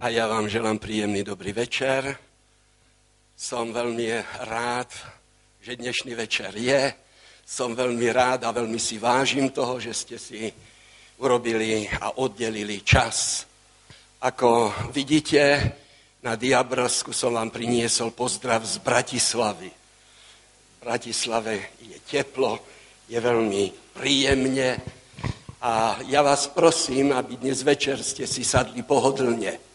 A ja vám želám príjemný dobrý večer. Som veľmi rád, že dnešný večer je. Som veľmi rád a veľmi si vážim toho, že ste si urobili a oddelili čas. Ako vidíte, na Diabrsku som vám priniesol pozdrav z Bratislavy. V Bratislave je teplo, je veľmi príjemne a ja vás prosím, aby dnes večer ste si sadli pohodlne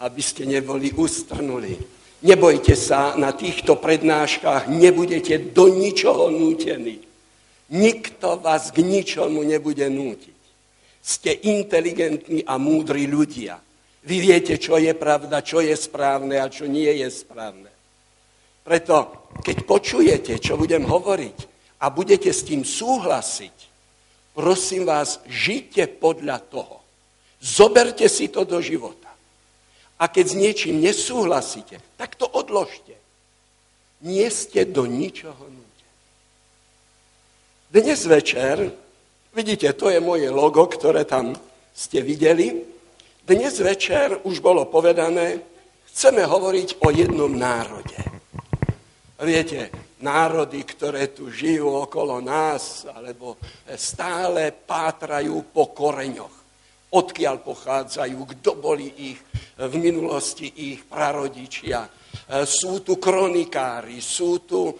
aby ste neboli ustrnuli. Nebojte sa, na týchto prednáškach nebudete do ničoho nútení. Nikto vás k ničomu nebude nútiť. Ste inteligentní a múdri ľudia. Vy viete, čo je pravda, čo je správne a čo nie je správne. Preto, keď počujete, čo budem hovoriť a budete s tým súhlasiť, prosím vás, žite podľa toho. Zoberte si to do života. A keď s niečím nesúhlasíte, tak to odložte. Nie ste do ničoho nútení. Dnes večer, vidíte, to je moje logo, ktoré tam ste videli. Dnes večer už bolo povedané, chceme hovoriť o jednom národe. Viete, národy, ktoré tu žijú okolo nás, alebo stále pátrajú po koreňoch odkiaľ pochádzajú, kto boli ich v minulosti ich prarodičia. E, sú tu kronikári, sú tu e,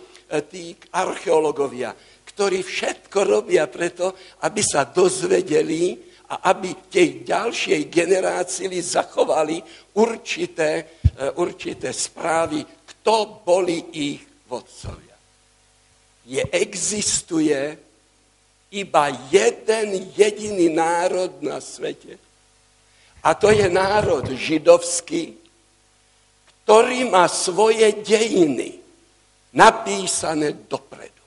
tí archeológovia, ktorí všetko robia preto, aby sa dozvedeli a aby tej ďalšej generácii zachovali určité, e, určité správy, kto boli ich vodcovia. Je, existuje iba jeden jediný národ na svete. A to je národ židovský, ktorý má svoje dejiny napísané dopredu.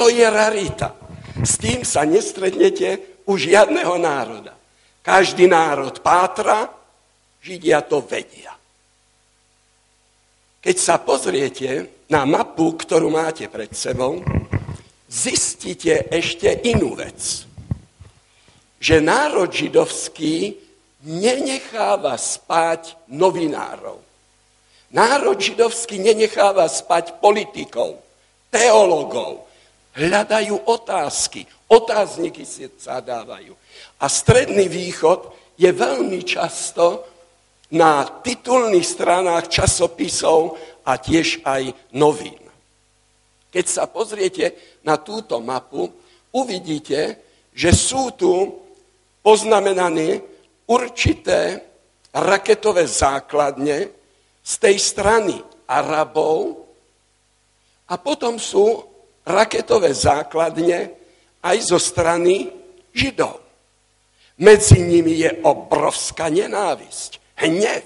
To je rarita. S tým sa nestretnete u žiadneho národa. Každý národ pátra, Židia to vedia. Keď sa pozriete na mapu, ktorú máte pred sebou, zistíte ešte inú vec. Že národ židovský nenecháva spať novinárov. Národ židovský nenecháva spať politikov, teologov. Hľadajú otázky, otázniky si sa dávajú. A stredný východ je veľmi často na titulných stranách časopisov a tiež aj novín. Keď sa pozriete na túto mapu, uvidíte, že sú tu poznamenané určité raketové základne z tej strany Arabov a potom sú raketové základne aj zo strany Židov. Medzi nimi je obrovská nenávisť, hnev.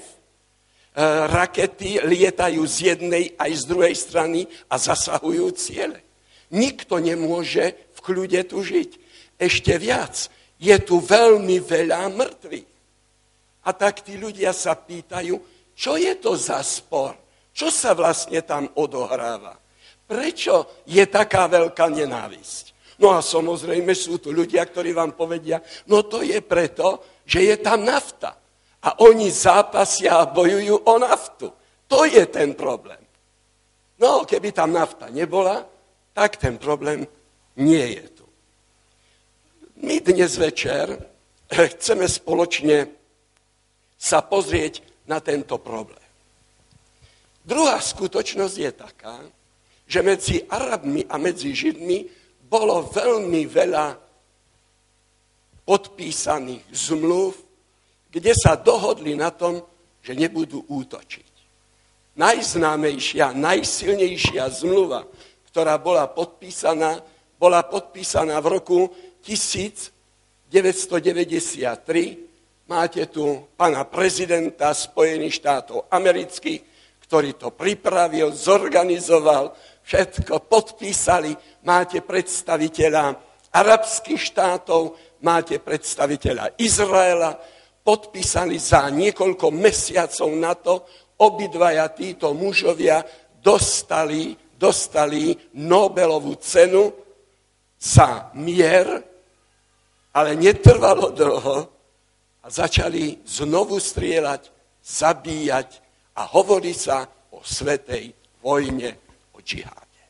E, rakety lietajú z jednej aj z druhej strany a zasahujú ciele. Nikto nemôže v kľude tu žiť. Ešte viac, je tu veľmi veľa mŕtvych. A tak tí ľudia sa pýtajú, čo je to za spor? Čo sa vlastne tam odohráva? Prečo je taká veľká nenávisť? No a samozrejme sú tu ľudia, ktorí vám povedia, no to je preto, že je tam nafta. A oni zápasia a bojujú o naftu. To je ten problém. No, keby tam nafta nebola, tak ten problém nie je tu. My dnes večer chceme spoločne sa pozrieť na tento problém. Druhá skutočnosť je taká, že medzi Arabmi a medzi Židmi bolo veľmi veľa podpísaných zmluv, kde sa dohodli na tom, že nebudú útočiť. Najznámejšia, najsilnejšia zmluva, ktorá bola podpísaná, bola podpísaná v roku 1993. Máte tu pána prezidenta Spojených štátov amerických, ktorý to pripravil, zorganizoval, všetko podpísali. Máte predstaviteľa arabských štátov, máte predstaviteľa Izraela, podpísali za niekoľko mesiacov na to, obidvaja títo mužovia dostali dostali Nobelovú cenu za mier, ale netrvalo dlho a začali znovu strieľať, zabíjať a hovorí sa o svetej vojne, o džiháde.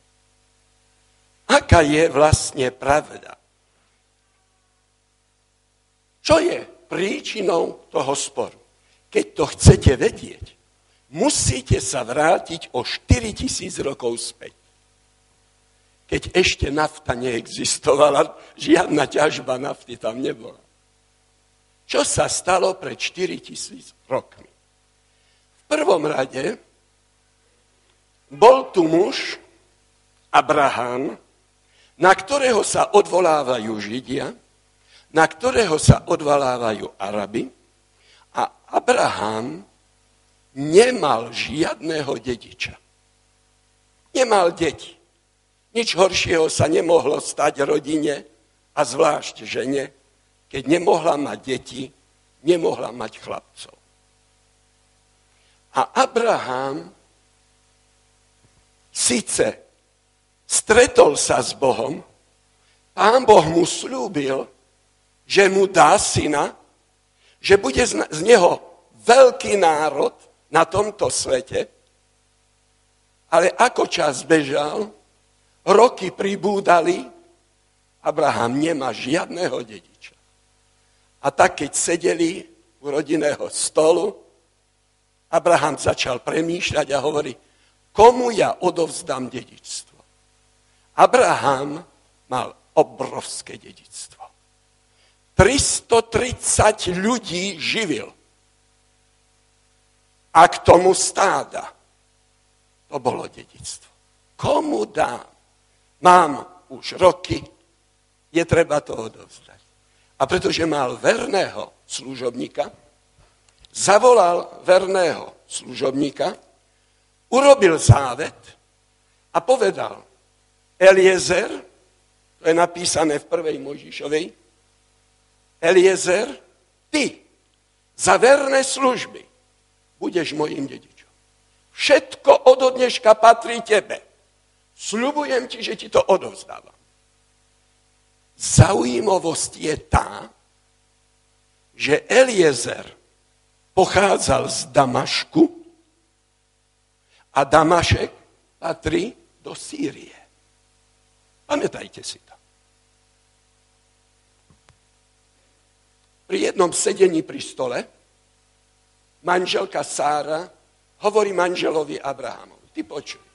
Aká je vlastne pravda? Čo je príčinou toho sporu? Keď to chcete vedieť, musíte sa vrátiť o 4000 rokov späť. Keď ešte nafta neexistovala, žiadna ťažba nafty tam nebola. Čo sa stalo pred 4000 rokmi? V prvom rade bol tu muž, Abraham, na ktorého sa odvolávajú Židia, na ktorého sa odvolávajú Araby a Abraham nemal žiadného dediča. Nemal deti. Nič horšieho sa nemohlo stať rodine a zvlášť žene, keď nemohla mať deti, nemohla mať chlapcov. A Abraham síce stretol sa s Bohom, pán Boh mu slúbil, že mu dá syna, že bude z neho veľký národ na tomto svete, ale ako čas bežal, roky pribúdali, Abraham nemá žiadného dediča. A tak, keď sedeli u rodinného stolu, Abraham začal premýšľať a hovorí, komu ja odovzdám dedičstvo. Abraham mal obrovské dedičstvo. 330 ľudí živil. A k tomu stáda. To bolo dedictvo. Komu dám? Mám už roky, je treba to odovzdať. A pretože mal verného služobníka, zavolal verného služobníka, urobil závet a povedal, Eliezer, to je napísané v prvej Možišovej, Eliezer, ty za verné služby budeš mojim dedičom. Všetko od dneška patrí tebe. Sľubujem ti, že ti to odovzdávam. Zaujímavosť je tá, že Eliezer pochádzal z Damašku a Damašek patrí do Sýrie. Pamätajte si to. Pri jednom sedení pri stole manželka Sára hovorí manželovi Abrahamovi. Ty počuj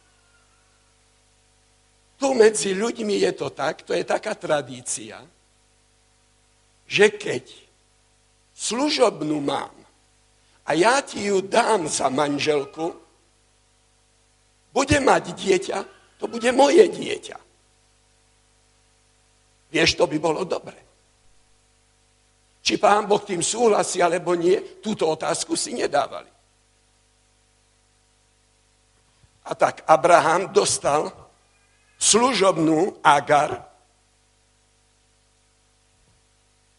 tu medzi ľuďmi je to tak, to je taká tradícia, že keď služobnú mám a ja ti ju dám za manželku, bude mať dieťa, to bude moje dieťa. Vieš, to by bolo dobre. Či pán Boh tým súhlasí, alebo nie, túto otázku si nedávali. A tak Abraham dostal služobnú Agar,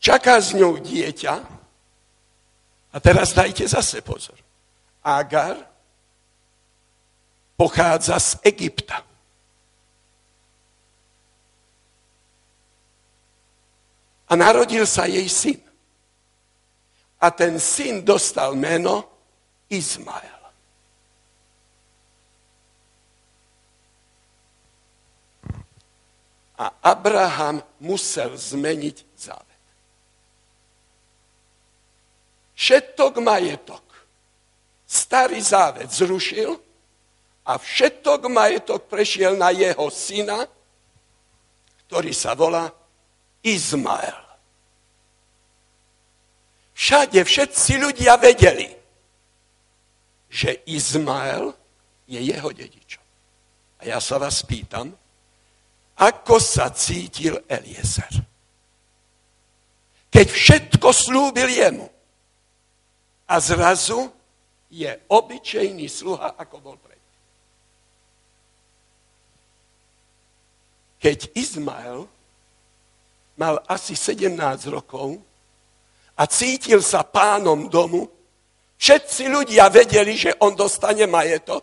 čaká s ňou dieťa a teraz dajte zase pozor. Agar pochádza z Egypta. A narodil sa jej syn. A ten syn dostal meno Izmael. A Abraham musel zmeniť závet. Všetok majetok, starý závet zrušil a všetok majetok prešiel na jeho syna, ktorý sa volá Izmael. Všade všetci ľudia vedeli, že Izmael je jeho dedičom. A ja sa vás pýtam, ako sa cítil Eliezer. Keď všetko slúbil jemu a zrazu je obyčejný sluha, ako bol predtým. Keď Izmael mal asi 17 rokov a cítil sa pánom domu, všetci ľudia vedeli, že on dostane majetok,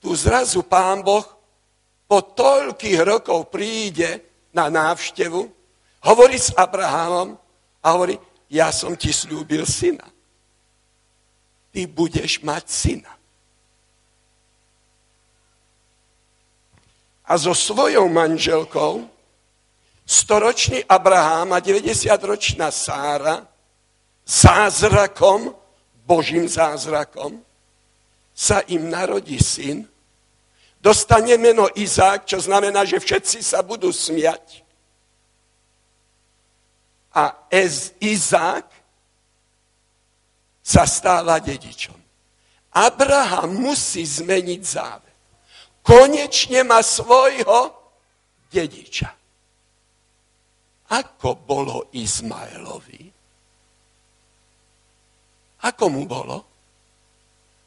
tu zrazu pán Boh po toľkých rokov príde na návštevu, hovorí s Abrahamom a hovorí, ja som ti slúbil syna. Ty budeš mať syna. A so svojou manželkou, storočný Abraham a 90-ročná Sára, zázrakom, Božím zázrakom, sa im narodí syn, dostane meno Izák, čo znamená, že všetci sa budú smiať. A Ez, Izák sa stáva dedičom. Abraham musí zmeniť záver konečne má svojho dediča. Ako bolo Izmaelovi? Ako mu bolo?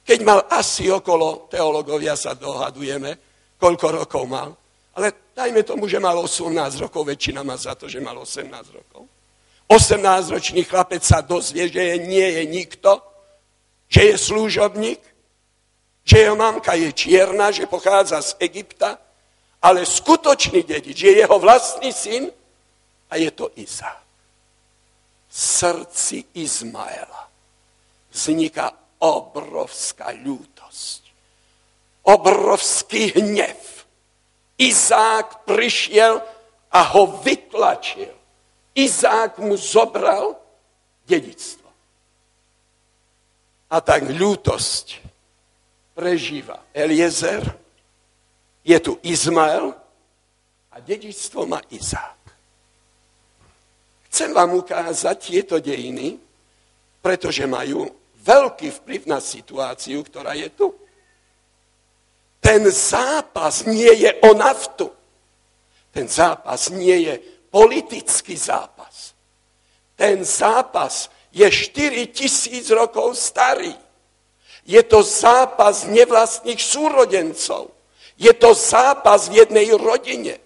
Keď mal asi okolo, teologovia sa dohadujeme, koľko rokov mal, ale dajme tomu, že mal 18 rokov, väčšina má za to, že mal 18 rokov. 18-ročný chlapec sa dozvie, že je, nie je nikto, že je služobník, že jeho mamka je čierna, že pochádza z Egypta, ale skutočný dedič je jeho vlastný syn a je to. V srdci Izmaela vzniká obrovská ľútosť, obrovský hnev. Izák prišiel a ho vytlačil. Izák mu zobral dedictvo. A tak ľútosť prežíva Eliezer, je tu Izmael a dedičstvo má Izák. Chcem vám ukázať tieto dejiny, pretože majú veľký vplyv na situáciu, ktorá je tu. Ten zápas nie je o naftu. Ten zápas nie je politický zápas. Ten zápas je 4 tisíc rokov starý. Je to zápas nevlastných súrodencov. Je to zápas v jednej rodine.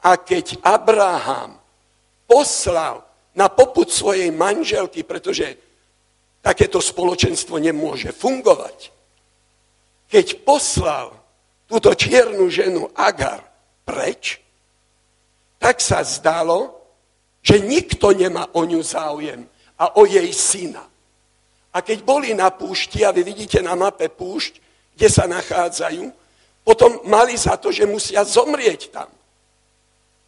A keď Abraham poslal na poput svojej manželky, pretože takéto spoločenstvo nemôže fungovať, keď poslal túto čiernu ženu Agar preč, tak sa zdalo, že nikto nemá o ňu záujem a o jej syna. A keď boli na púšti, a vy vidíte na mape púšť, kde sa nachádzajú, potom mali za to, že musia zomrieť tam.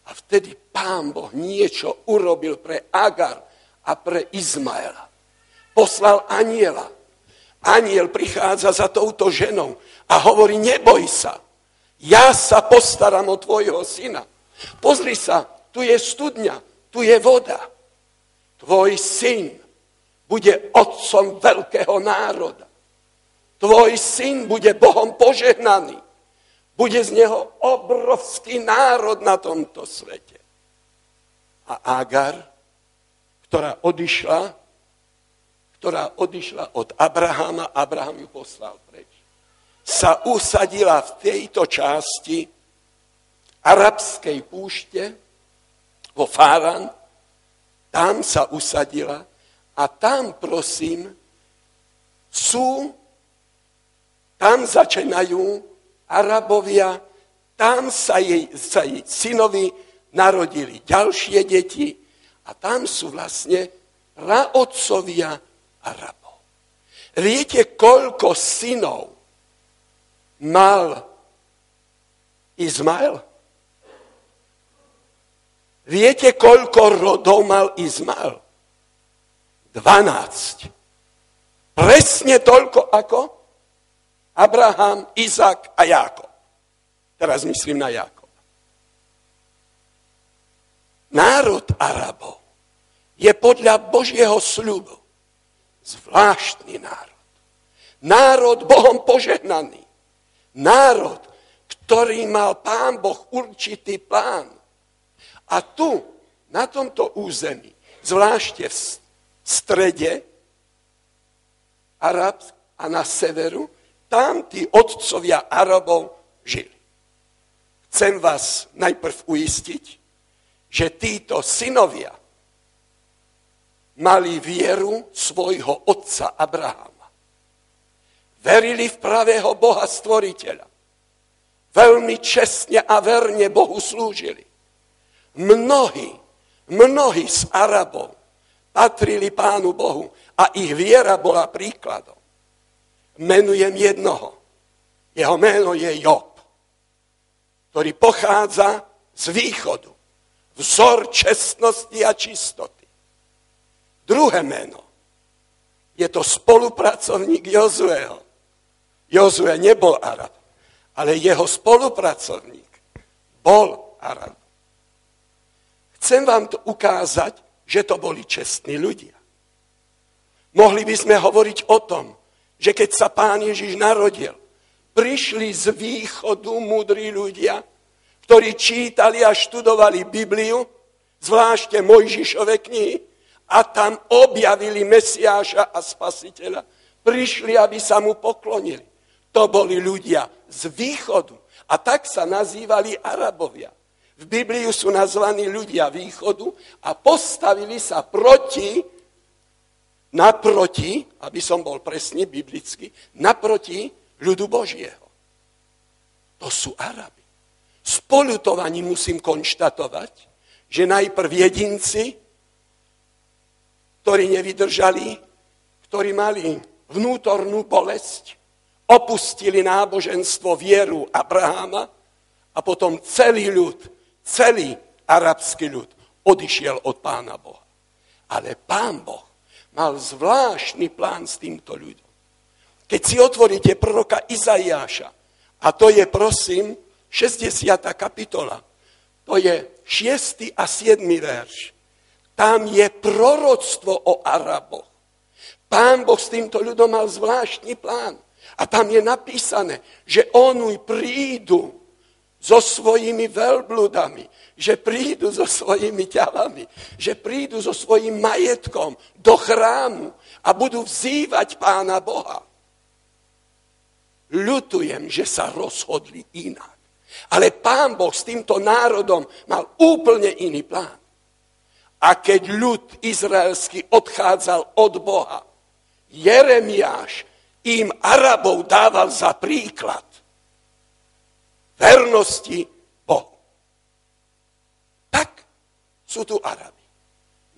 A vtedy pán Boh niečo urobil pre Agar a pre Izmaela. Poslal aniela. Aniel prichádza za touto ženou a hovorí, neboj sa, ja sa postaram o tvojho syna. Pozri sa, tu je studňa, tu je voda. Tvoj syn bude otcom veľkého národa. Tvoj syn bude Bohom požehnaný. Bude z neho obrovský národ na tomto svete. A Agar, ktorá odišla, ktorá odišla od Abrahama, Abraham ju poslal preč, sa usadila v tejto časti arabskej púšte, vo Fáran, tam sa usadila a tam, prosím, sú, tam začínajú Arabovia, tam sa jej, sa jej synovi narodili ďalšie deti a tam sú vlastne praotcovia Arabov. Viete, koľko synov mal Izmael? Viete, koľko rodov mal Izmael? 12. Presne toľko ako Abraham, Izak a Jákob. Teraz myslím na Jákob. Národ Arabov je podľa Božieho sľubu zvláštny národ. Národ Bohom požehnaný. Národ, ktorý mal pán Boh určitý plán. A tu, na tomto území, zvlášte v strede Arabsk a na severu, tam tí otcovia Arabov žili. Chcem vás najprv uistiť, že títo synovia mali vieru svojho otca Abrahama. Verili v pravého Boha stvoriteľa. Veľmi čestne a verne Bohu slúžili. Mnohí Mnohí z Arabov patrili Pánu Bohu a ich viera bola príkladom. Menujem jednoho. Jeho meno je Job, ktorý pochádza z východu. Vzor čestnosti a čistoty. Druhé meno. Je to spolupracovník Jozueho. Jozue nebol Arab, ale jeho spolupracovník bol Arab. Chcem vám to ukázať, že to boli čestní ľudia. Mohli by sme hovoriť o tom, že keď sa pán Ježiš narodil, prišli z východu múdri ľudia, ktorí čítali a študovali Bibliu, zvlášte Mojžišove knihy, a tam objavili Mesiáša a Spasiteľa. Prišli, aby sa mu poklonili. To boli ľudia z východu. A tak sa nazývali Arabovia. V Bibliu sú nazvaní ľudia východu a postavili sa proti, naproti, aby som bol presne biblicky, naproti ľudu Božieho. To sú Arabi. S polutovaním musím konštatovať, že najprv jedinci, ktorí nevydržali, ktorí mali vnútornú bolesť, opustili náboženstvo, vieru Abraháma a potom celý ľud celý arabský ľud odišiel od pána Boha. Ale pán Boh mal zvláštny plán s týmto ľuďom. Keď si otvoríte proroka Izaiáša, a to je, prosím, 60. kapitola, to je 6. a 7. verš, tam je proroctvo o Araboch. Pán Boh s týmto ľudom mal zvláštny plán. A tam je napísané, že oni prídu so svojimi veľbludami, že prídu so svojimi ťavami, že prídu so svojim majetkom do chrámu a budú vzývať pána Boha. Ľutujem, že sa rozhodli inak. Ale pán Boh s týmto národom mal úplne iný plán. A keď ľud izraelský odchádzal od Boha, Jeremiáš im Arabov dával za príklad vernosti Bohu. Tak sú tu Arabi.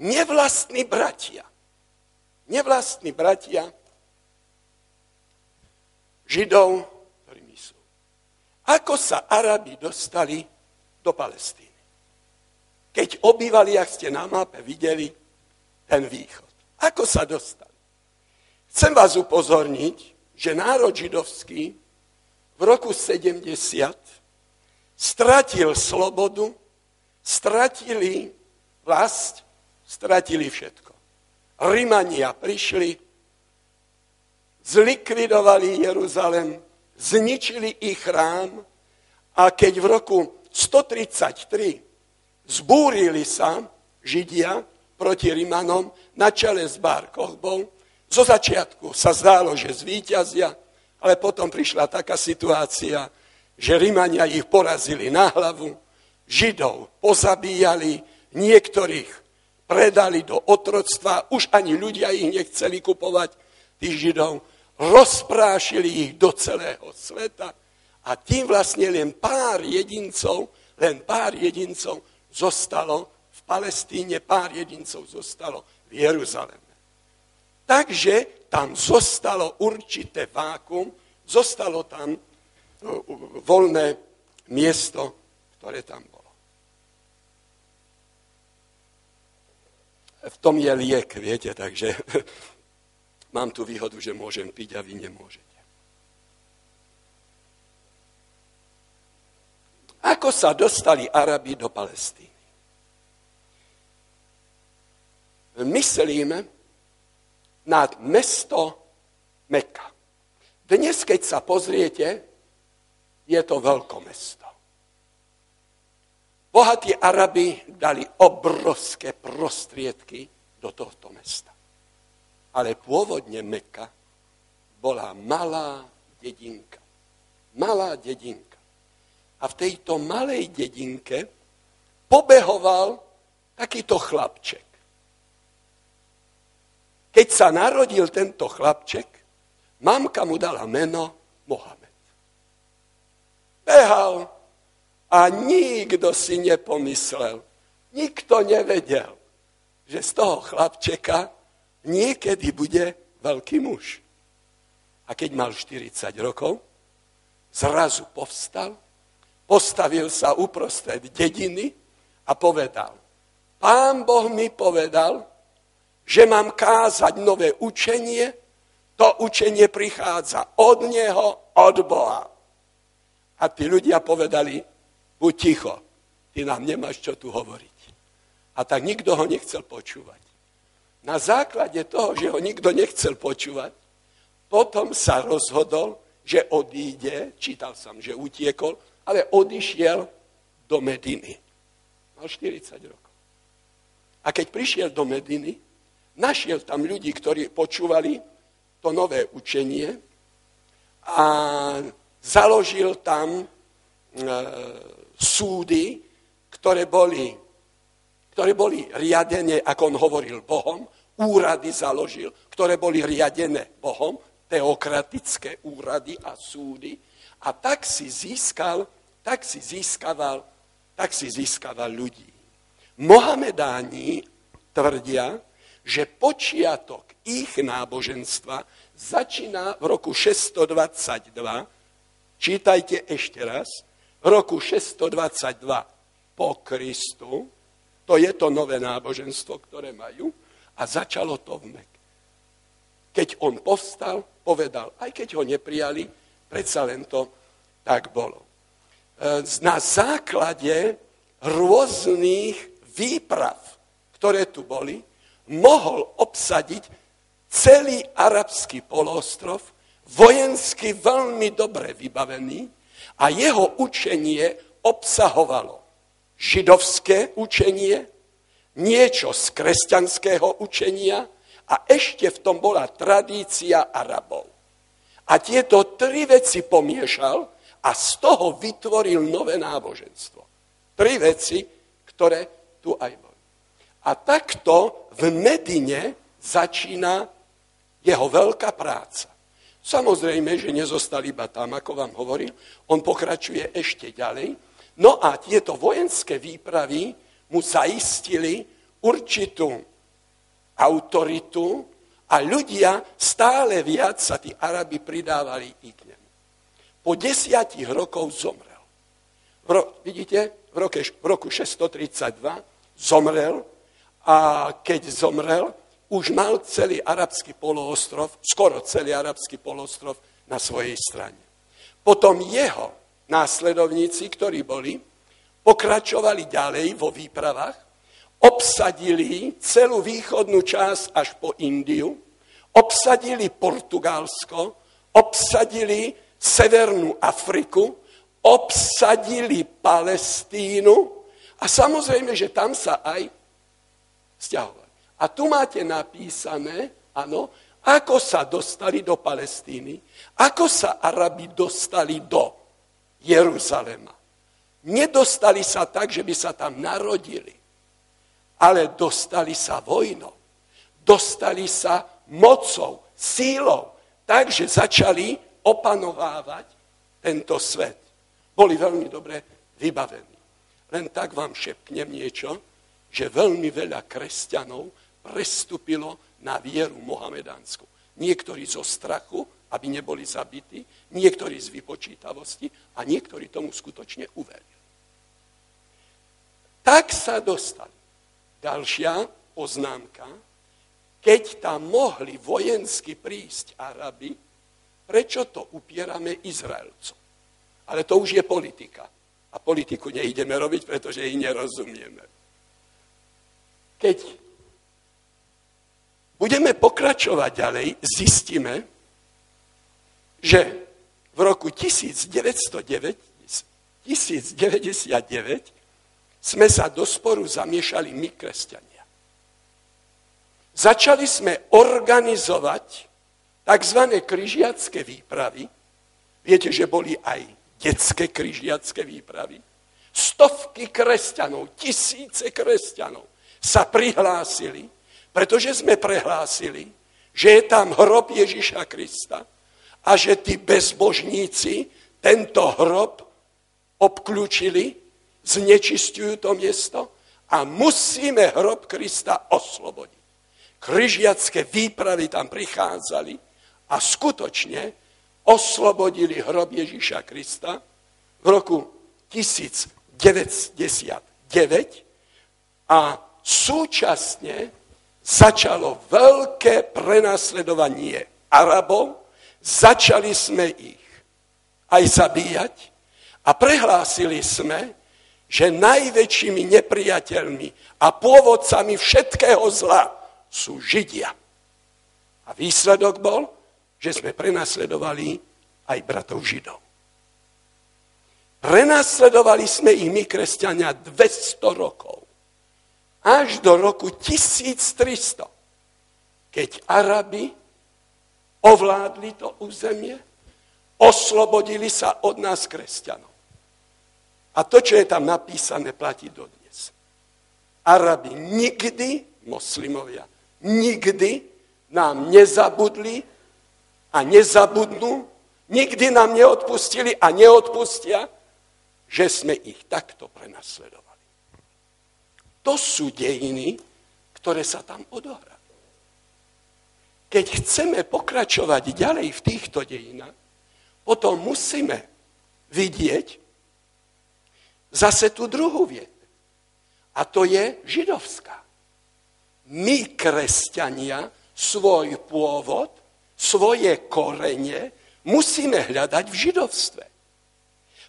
Nevlastní bratia. Nevlastní bratia Židov, ktorými sú. Ako sa Arabi dostali do Palestíny? Keď obývali, ak ste na mape videli, ten východ. Ako sa dostali? Chcem vás upozorniť, že národ židovský v roku 70 stratil slobodu, stratili vlast, stratili všetko. Rimania prišli, zlikvidovali Jeruzalem, zničili ich chrám a keď v roku 133 zbúrili sa Židia proti Rimanom na čele s Bar Kochbou, zo začiatku sa zdálo, že zvíťazia, ale potom prišla taká situácia, že Rimania ich porazili na hlavu, Židov pozabíjali, niektorých predali do otroctva, už ani ľudia ich nechceli kupovať, tých Židov, rozprášili ich do celého sveta a tým vlastne len pár jedincov, len pár jedincov zostalo v Palestíne, pár jedincov zostalo v Jeruzaleme. Takže tam zostalo určité vákum, zostalo tam voľné miesto, ktoré tam bolo. V tom je liek, viete, takže mám tu výhodu, že môžem piť a vy nemôžete. Ako sa dostali Arabi do Palestíny? Myslíme, na mesto Mekka. Dnes, keď sa pozriete, je to veľkomesto. Bohatí Arabi dali obrovské prostriedky do tohto mesta. Ale pôvodne Mekka bola malá dedinka. Malá dedinka. A v tejto malej dedinke pobehoval takýto chlapček. Keď sa narodil tento chlapček, mamka mu dala meno Mohamed. Behal a nikto si nepomyslel, Nikto nevedel, že z toho chlapčeka niekedy bude veľký muž. A keď mal 40 rokov, zrazu povstal, postavil sa uprostred dediny a povedal, pán Boh mi povedal, že mám kázať nové učenie, to učenie prichádza od Neho, od Boha. A tí ľudia povedali, buď ticho, ty nám nemáš čo tu hovoriť. A tak nikto ho nechcel počúvať. Na základe toho, že ho nikto nechcel počúvať, potom sa rozhodol, že odíde, čítal som, že utiekol, ale odišiel do Mediny. Mal 40 rokov. A keď prišiel do Mediny, našiel tam ľudí, ktorí počúvali to nové učenie a založil tam e, súdy, ktoré boli, ktoré boli riadené, ako on hovoril, Bohom, úrady založil, ktoré boli riadené Bohom, teokratické úrady a súdy. A tak si získal, tak si získaval, tak si získaval ľudí. Mohamedáni tvrdia, že počiatok ich náboženstva začína v roku 622, čítajte ešte raz, v roku 622 po Kristu, to je to nové náboženstvo, ktoré majú, a začalo to v Mek. Keď on povstal, povedal, aj keď ho neprijali, predsa len to tak bolo. E, na základe rôznych výprav, ktoré tu boli, mohol obsadiť celý arabský poloostrov, vojensky veľmi dobre vybavený a jeho učenie obsahovalo židovské učenie, niečo z kresťanského učenia a ešte v tom bola tradícia Arabov. A tieto tri veci pomiešal a z toho vytvoril nové náboženstvo. Tri veci, ktoré tu aj boli. A takto v Medine začína jeho veľká práca. Samozrejme, že nezostal iba tam, ako vám hovoril, on pokračuje ešte ďalej. No a tieto vojenské výpravy mu zaistili určitú autoritu a ľudia stále viac sa tí Arabi pridávali i k nemu. Po desiatich rokov zomrel. V ro, vidíte, v, roke, v roku 632 zomrel a keď zomrel, už mal celý arabský poloostrov, skoro celý arabský poloostrov na svojej strane. Potom jeho následovníci, ktorí boli, pokračovali ďalej vo výpravách, obsadili celú východnú časť až po Indiu, obsadili Portugalsko, obsadili Severnú Afriku, obsadili Palestínu a samozrejme, že tam sa aj stiahovali. A tu máte napísané, áno, ako sa dostali do Palestíny, ako sa Arabi dostali do Jeruzalema. Nedostali sa tak, že by sa tam narodili, ale dostali sa vojnou. Dostali sa mocou, sílou, takže začali opanovávať tento svet. Boli veľmi dobre vybavení. Len tak vám šepknem niečo, že veľmi veľa kresťanov prestúpilo na vieru mohamedánsku. Niektorí zo strachu, aby neboli zabití, niektorí z vypočítavosti a niektorí tomu skutočne uverili. Tak sa dostali. Ďalšia poznámka, keď tam mohli vojensky prísť Arabi, prečo to upierame Izraelcom? Ale to už je politika. A politiku neideme robiť, pretože ich nerozumieme. Keď budeme pokračovať ďalej, zistíme, že v roku 1909, 1099 sme sa do sporu zamiešali my, kresťania. Začali sme organizovať tzv. križiacké výpravy. Viete, že boli aj detské križiacké výpravy. Stovky kresťanov, tisíce kresťanov sa prihlásili pretože sme prehlásili, že je tam hrob Ježiša Krista a že tí bezbožníci tento hrob obklúčili, znečistujú to miesto a musíme hrob Krista oslobodiť. Kryžiacké výpravy tam prichádzali a skutočne oslobodili hrob Ježíša Krista v roku 1099 a súčasne začalo veľké prenasledovanie Arabov, začali sme ich aj zabíjať a prehlásili sme, že najväčšími nepriateľmi a pôvodcami všetkého zla sú Židia. A výsledok bol, že sme prenasledovali aj bratov Židov. Prenasledovali sme ich my, kresťania, 200 rokov. Až do roku 1300, keď Arabi ovládli to územie, oslobodili sa od nás, kresťanov. A to, čo je tam napísané, platí dodnes. Arabi nikdy, moslimovia, nikdy nám nezabudli a nezabudnú, nikdy nám neodpustili a neodpustia, že sme ich takto prenasledovali. To sú dejiny, ktoré sa tam odohrali. Keď chceme pokračovať ďalej v týchto dejinách, potom musíme vidieť zase tú druhú vietu. A to je židovská. My, kresťania, svoj pôvod, svoje korene musíme hľadať v židovstve.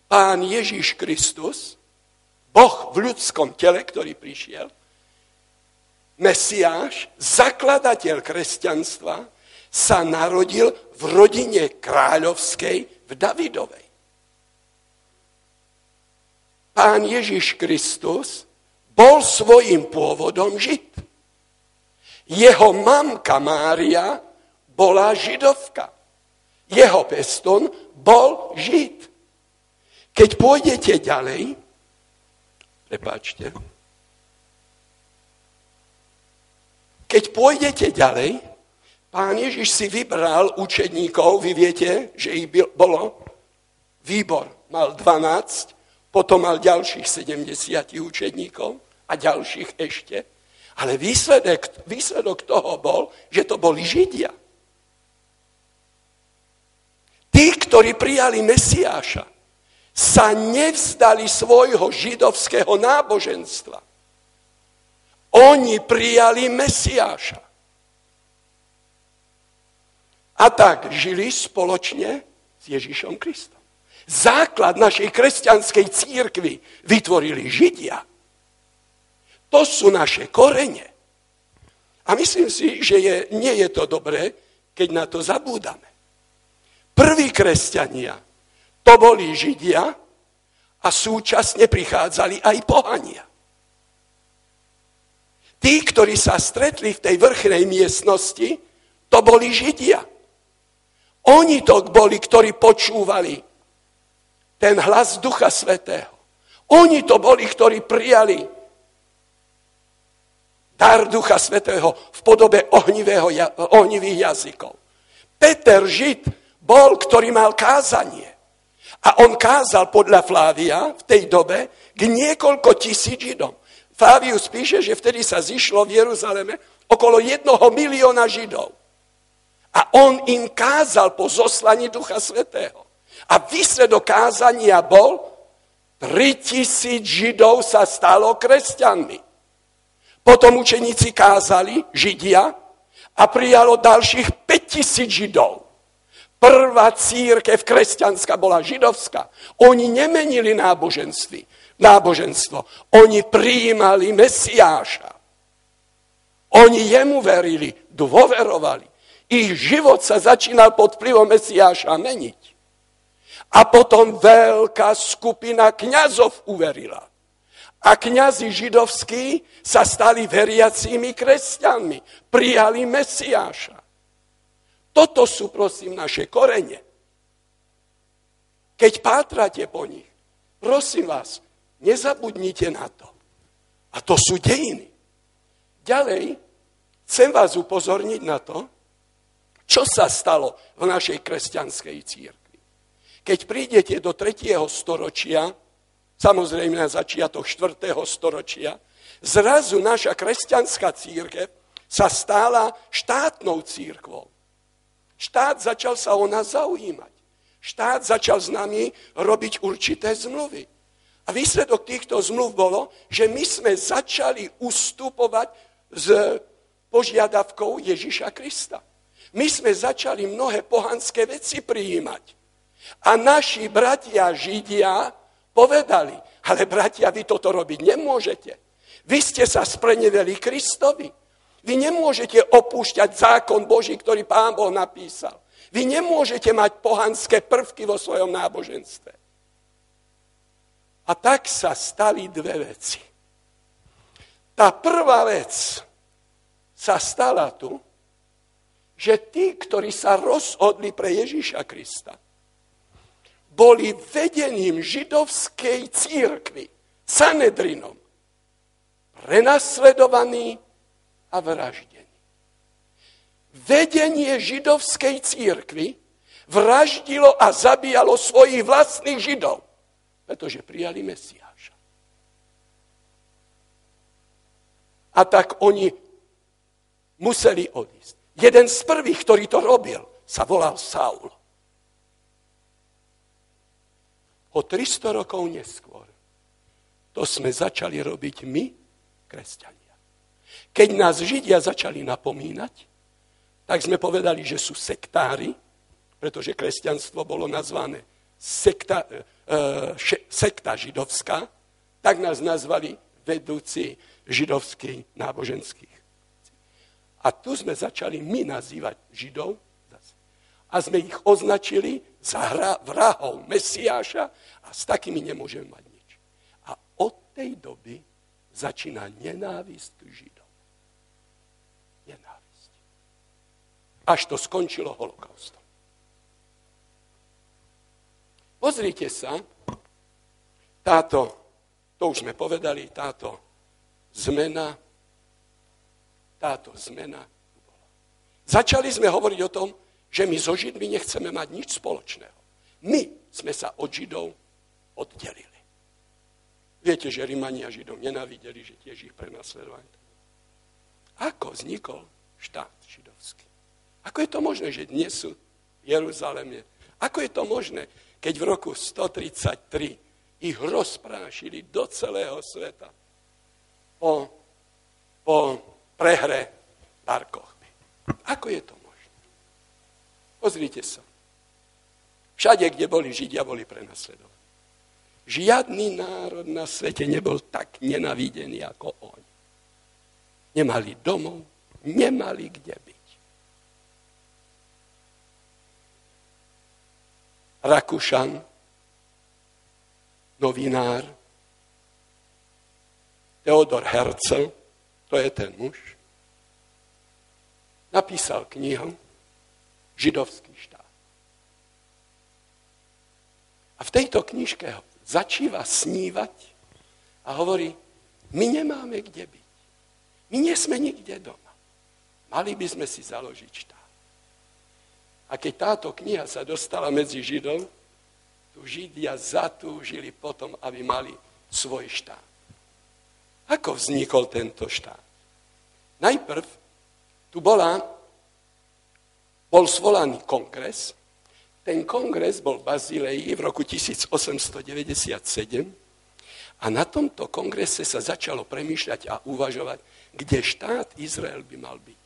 Pán Ježíš Kristus, Boh v ľudskom tele, ktorý prišiel, Mesiáš, zakladateľ kresťanstva, sa narodil v rodine kráľovskej v Davidovej. Pán Ježiš Kristus bol svojim pôvodom žid. Jeho mamka Mária bola židovka. Jeho peston bol žid. Keď pôjdete ďalej, prepáčte, keď pôjdete ďalej, Pán Ježiš si vybral učedníkov, vy viete, že ich bolo výbor. Mal 12, potom mal ďalších 70 učedníkov a ďalších ešte. Ale výsledok, výsledok toho bol, že to boli Židia. Tí, ktorí prijali Mesiáša, sa nevzdali svojho židovského náboženstva. Oni prijali Mesiáša. A tak žili spoločne s Ježišom Kristom. Základ našej kresťanskej církvy vytvorili Židia. To sú naše korene. A myslím si, že je, nie je to dobré, keď na to zabúdame. Prví kresťania to boli Židia a súčasne prichádzali aj pohania. Tí, ktorí sa stretli v tej vrchnej miestnosti, to boli Židia. Oni to boli, ktorí počúvali ten hlas Ducha Svetého. Oni to boli, ktorí prijali dar Ducha Svetého v podobe ohnivých jazykov. Peter Žid bol, ktorý mal kázanie. A on kázal podľa Flávia v tej dobe k niekoľko tisíc Židom. Flavius píše, že vtedy sa zišlo v Jeruzaleme okolo jednoho milióna Židov. A on im kázal po zoslaní Ducha Svetého. A výsledok kázania bol, 3000 Židov sa stalo kresťanmi. Potom učeníci kázali, Židia, a prijalo ďalších 5000 Židov. Prvá církev kresťanská bola židovská. Oni nemenili náboženství, náboženstvo. Oni prijímali Mesiáša. Oni jemu verili, dôverovali. Ich život sa začínal pod vplyvom Mesiáša meniť. A potom veľká skupina kňazov uverila. A kňazi židovskí sa stali veriacími kresťanmi. Prijali Mesiáša. Toto sú, prosím, naše korene. Keď pátrate po nich, prosím vás, nezabudnite na to. A to sú dejiny. Ďalej, chcem vás upozorniť na to, čo sa stalo v našej kresťanskej církvi? Keď prídete do 3. storočia, samozrejme na začiatok 4. storočia, Zrazu naša kresťanská církev sa stála štátnou církvou. Štát začal sa o nás zaujímať. Štát začal s nami robiť určité zmluvy. A výsledok týchto zmluv bolo, že my sme začali ustupovať s požiadavkou Ježiša Krista. My sme začali mnohé pohanské veci prijímať. A naši bratia Židia povedali, ale bratia, vy toto robiť nemôžete. Vy ste sa spreneveli Kristovi. Vy nemôžete opúšťať zákon Boží, ktorý Pán Boh napísal. Vy nemôžete mať pohanské prvky vo svojom náboženstve. A tak sa stali dve veci. Tá prvá vec sa stala tu, že tí, ktorí sa rozhodli pre Ježíša Krista, boli vedením židovskej církvy, Sanedrinom, prenasledovaní a vraždení. Vedenie židovskej církvy vraždilo a zabíjalo svojich vlastných židov, pretože prijali Mesiáša. A tak oni museli odísť. Jeden z prvých, ktorý to robil, sa volal Saul. O 300 rokov neskôr to sme začali robiť my, kresťania. Keď nás Židia začali napomínať, tak sme povedali, že sú sektári, pretože kresťanstvo bolo nazvané sekta, e, še, sekta židovská, tak nás nazvali vedúci židovských náboženských. A tu sme začali my nazývať židov a sme ich označili za hra, vrahov Mesiáša a s takými nemôžeme mať nič. A od tej doby začína nenávisť k Židom. Nenávisť. Až to skončilo holokaustom. Pozrite sa, táto, to už sme povedali, táto zmena, táto zmena bola. Začali sme hovoriť o tom, že my so Židmi nechceme mať nič spoločného. My sme sa od Židov oddelili. Viete, že Rimania Židov nenávideli, že tiež ich prenasledovali. Ako vznikol štát židovský? Ako je to možné, že dnes sú v Jeruzaleme? Ako je to možné, keď v roku 133 ich rozprášili do celého sveta po, po prehre Barkochby? Ako je to Pozrite sa. Všade, kde boli Židia, boli prenasledovaní. Žiadny národ na svete nebol tak nenavidený ako oni. Nemali domov, nemali kde byť. Rakúšan, novinár, Teodor Herzl, to je ten muž, napísal knihu židovský štát. A v tejto knižke začíva snívať a hovorí, my nemáme kde byť. My nie nikde doma. Mali by sme si založiť štát. A keď táto kniha sa dostala medzi Židov, tu Židia zatúžili potom, aby mali svoj štát. Ako vznikol tento štát? Najprv tu bola bol svolaný kongres. Ten kongres bol v Bazileji v roku 1897 a na tomto kongrese sa začalo premýšľať a uvažovať, kde štát Izrael by mal byť.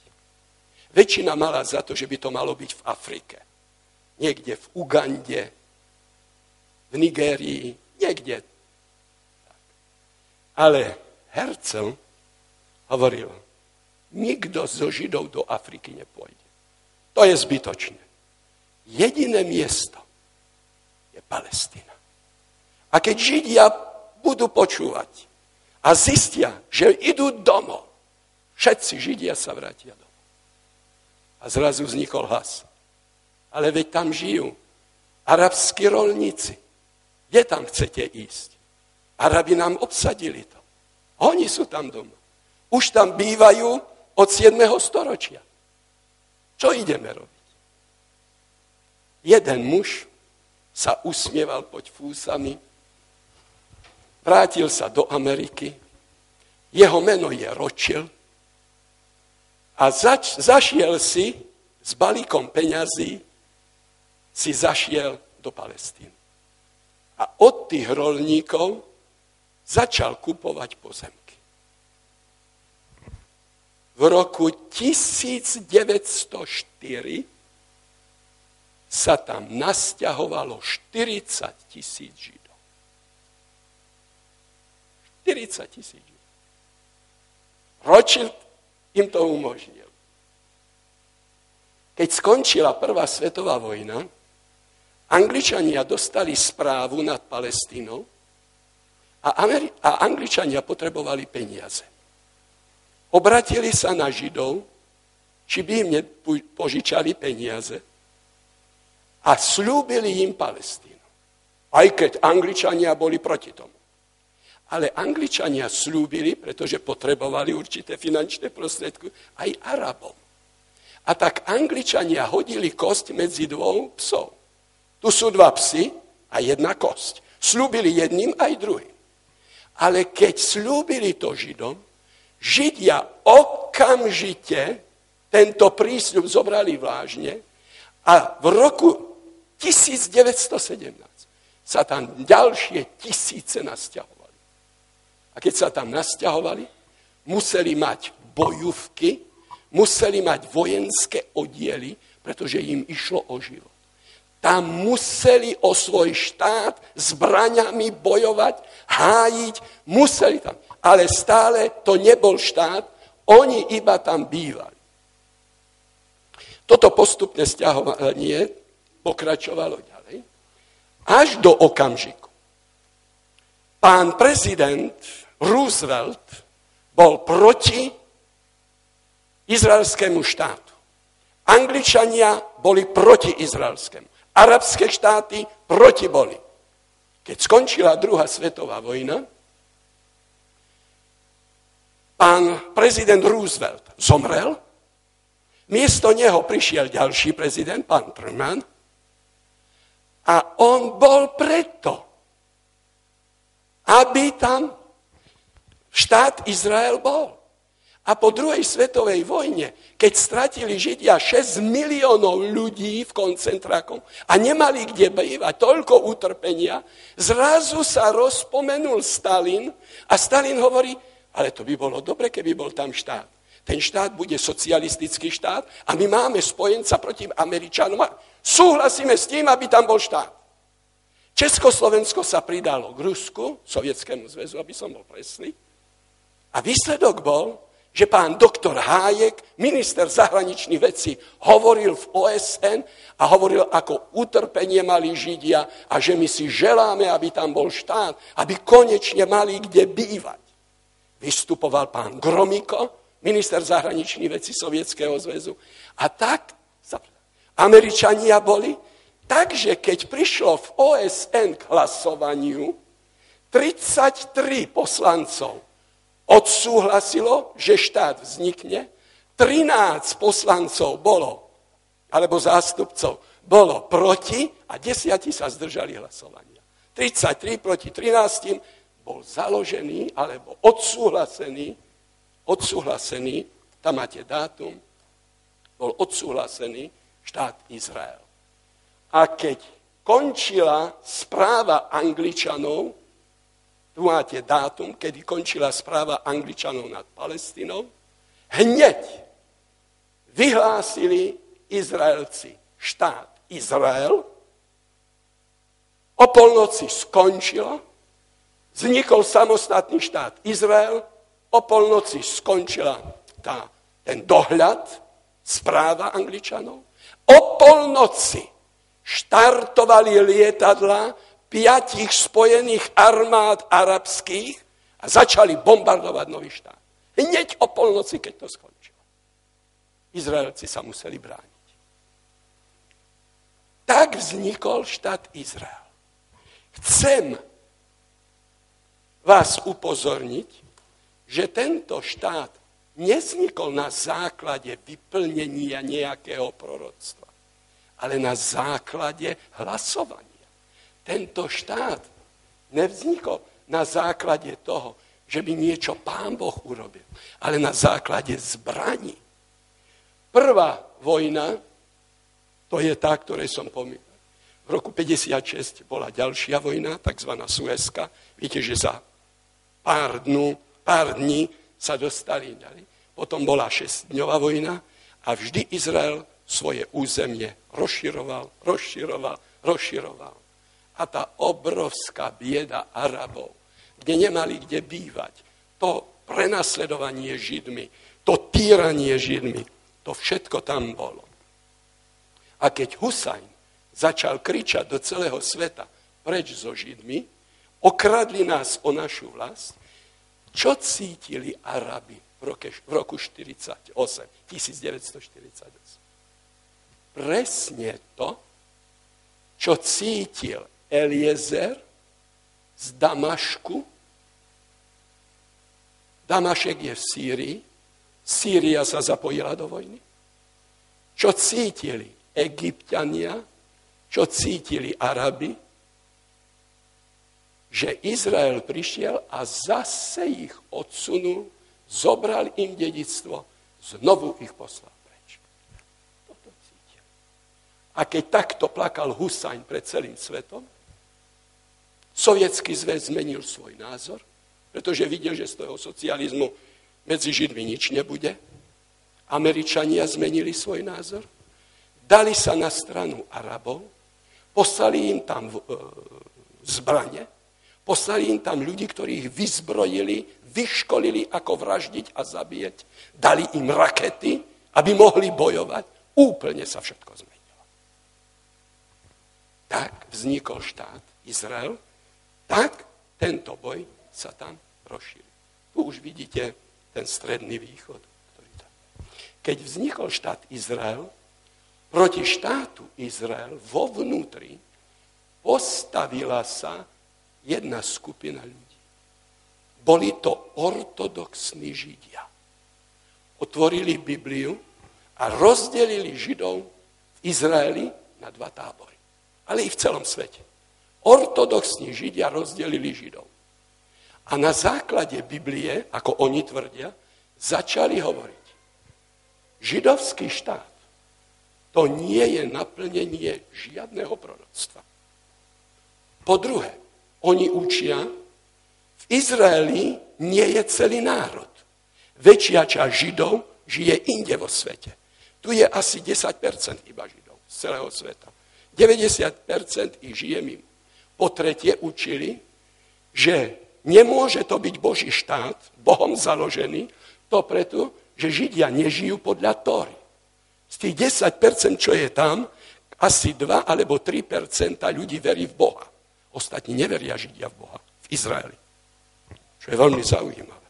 Väčšina mala za to, že by to malo byť v Afrike. Niekde v Ugande, v Nigérii, niekde. Ale Herzl hovoril, nikto zo Židov do Afriky nepôjde. To je zbytočné. Jediné miesto je Palestina. A keď Židia budú počúvať a zistia, že idú domov, všetci Židia sa vrátia domov. A zrazu vznikol hlas. Ale veď tam žijú arabskí rolníci. Kde tam chcete ísť? Arabi nám obsadili to. Oni sú tam doma. Už tam bývajú od 7. storočia. Čo ideme robiť? Jeden muž sa usmieval pod fúsami, vrátil sa do Ameriky, jeho meno je Ročil a zač, zašiel si s balíkom peňazí, si zašiel do Palestíny. A od tých rolníkov začal kupovať pozemky. V roku 1904 sa tam nasťahovalo 40 tisíc Židov. 40 tisíc Židov. Rothschild im to umožnil. Keď skončila Prvá svetová vojna, Angličania dostali správu nad Palestínou a, Ameri- a Angličania potrebovali peniaze. Obratili sa na Židov, či by im požičali peniaze a slúbili im Palestínu. Aj keď Angličania boli proti tomu. Ale Angličania slúbili, pretože potrebovali určité finančné prostriedky, aj Arabom. A tak Angličania hodili kosť medzi dvou psov. Tu sú dva psy a jedna kosť. Slúbili jedným aj druhým. Ale keď slúbili to Židom, Židia okamžite tento prísľub zobrali vážne a v roku 1917 sa tam ďalšie tisíce nasťahovali. A keď sa tam nasťahovali, museli mať bojovky, museli mať vojenské oddiely, pretože im išlo o život. Tam museli o svoj štát zbraňami bojovať, hájiť, museli tam ale stále to nebol štát, oni iba tam bývali. Toto postupné stiahovanie pokračovalo ďalej, až do okamžiku. Pán prezident Roosevelt bol proti izraelskému štátu. Angličania boli proti izraelskému. Arabské štáty proti boli. Keď skončila druhá svetová vojna, pán prezident Roosevelt zomrel, miesto neho prišiel ďalší prezident, pán Truman, a on bol preto, aby tam štát Izrael bol. A po druhej svetovej vojne, keď stratili Židia 6 miliónov ľudí v koncentrákom a nemali kde bývať, toľko utrpenia, zrazu sa rozpomenul Stalin a Stalin hovorí, ale to by bolo dobre, keby bol tam štát. Ten štát bude socialistický štát a my máme spojenca proti Američanom a súhlasíme s tým, aby tam bol štát. Československo sa pridalo k Rusku, Sovietskému zväzu, aby som bol presný. A výsledok bol, že pán doktor Hájek, minister zahraničných vecí, hovoril v OSN a hovoril, ako utrpenie mali Židia a že my si želáme, aby tam bol štát, aby konečne mali kde bývať vystupoval pán Gromiko, minister zahraničných vecí Sovietskeho zväzu. A tak Američania boli, takže keď prišlo v OSN k hlasovaniu, 33 poslancov odsúhlasilo, že štát vznikne, 13 poslancov bolo, alebo zástupcov, bolo proti a desiatí sa zdržali hlasovania. 33 proti 13 bol založený alebo odsúhlasený, odsúhlasený, tam máte dátum, bol odsúhlasený štát Izrael. A keď končila správa Angličanov, tu máte dátum, kedy končila správa Angličanov nad Palestinou, hneď vyhlásili Izraelci štát Izrael, o polnoci skončila, Vznikol samostatný štát Izrael, o polnoci skončila tá, ten dohľad, správa Angličanov. O polnoci štartovali lietadla piatich spojených armád arabských a začali bombardovať nový štát. Hneď o polnoci, keď to skončilo. Izraelci sa museli brániť. Tak vznikol štát Izrael. Chcem vás upozorniť, že tento štát neznikol na základe vyplnenia nejakého proroctva, ale na základe hlasovania. Tento štát nevznikol na základe toho, že by niečo pán Boh urobil, ale na základe zbraní. Prvá vojna, to je tá, ktorej som pomýval. V roku 56 bola ďalšia vojna, tzv. Suezka. Viete, že za pár, dnú, pár dní sa dostali ďalej. Potom bola šestdňová vojna a vždy Izrael svoje územie rozširoval, rozširoval, rozširoval. A tá obrovská bieda Arabov, kde nemali kde bývať, to prenasledovanie Židmi, to týranie Židmi, to všetko tam bolo. A keď Husajn začal kričať do celého sveta preč so Židmi, okradli nás o našu vlast, čo cítili Arabi v roku 48, 1948? Presne to, čo cítil Eliezer z Damašku. Damašek je v Sýrii, Sýria sa zapojila do vojny. Čo cítili Egyptiania, čo cítili Arabi, že Izrael prišiel a zase ich odsunul, zobral im dedictvo, znovu ich poslal preč. Toto cítili. A keď takto plakal Husajn pred celým svetom, Sovietský zväz zmenil svoj názor, pretože videl, že z toho socializmu medzi Židmi nič nebude. Američania zmenili svoj názor, dali sa na stranu Arabov, poslali im tam e, zbranie, Poslali im tam ľudí, ktorí ich vyzbrojili, vyškolili, ako vraždiť a zabíjať. Dali im rakety, aby mohli bojovať. Úplne sa všetko zmenilo. Tak vznikol štát Izrael, tak tento boj sa tam rozšíril. Tu už vidíte ten stredný východ. Ktorý tam. Keď vznikol štát Izrael, proti štátu Izrael vo vnútri postavila sa jedna skupina ľudí. Boli to ortodoxní Židia. Otvorili Bibliu a rozdelili Židov v Izraeli na dva tábory. Ale i v celom svete. Ortodoxní Židia rozdelili Židov. A na základe Biblie, ako oni tvrdia, začali hovoriť. Židovský štát to nie je naplnenie žiadneho proroctva. Po druhé, oni učia, v Izraeli nie je celý národ. Väčšia časť Židov žije inde vo svete. Tu je asi 10% iba Židov z celého sveta. 90% ich žije mimo. Po tretie učili, že nemôže to byť Boží štát, Bohom založený, to preto, že Židia nežijú podľa Tóry. Z tých 10%, čo je tam, asi 2 alebo 3% ľudí verí v Boha. Ostatní neveria Židia v Boha, v Izraeli. Čo je veľmi zaujímavé.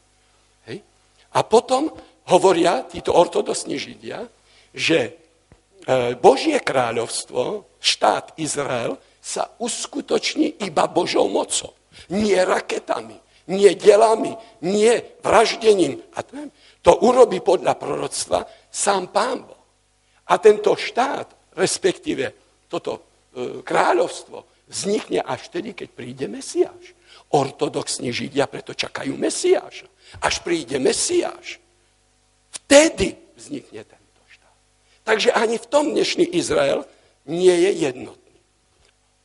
Hej? A potom hovoria títo ortodoxní Židia, že e, Božie kráľovstvo, štát Izrael, sa uskutoční iba Božou mocou. Nie raketami, nie delami, nie vraždením. A to urobí podľa proroctva sám Pán Boh. A tento štát, respektíve toto e, kráľovstvo, vznikne až vtedy, keď príde Mesiáš. Ortodoxní Židia preto čakajú Mesiáša. Až príde Mesiáš, vtedy vznikne tento štát. Takže ani v tom dnešný Izrael nie je jednotný.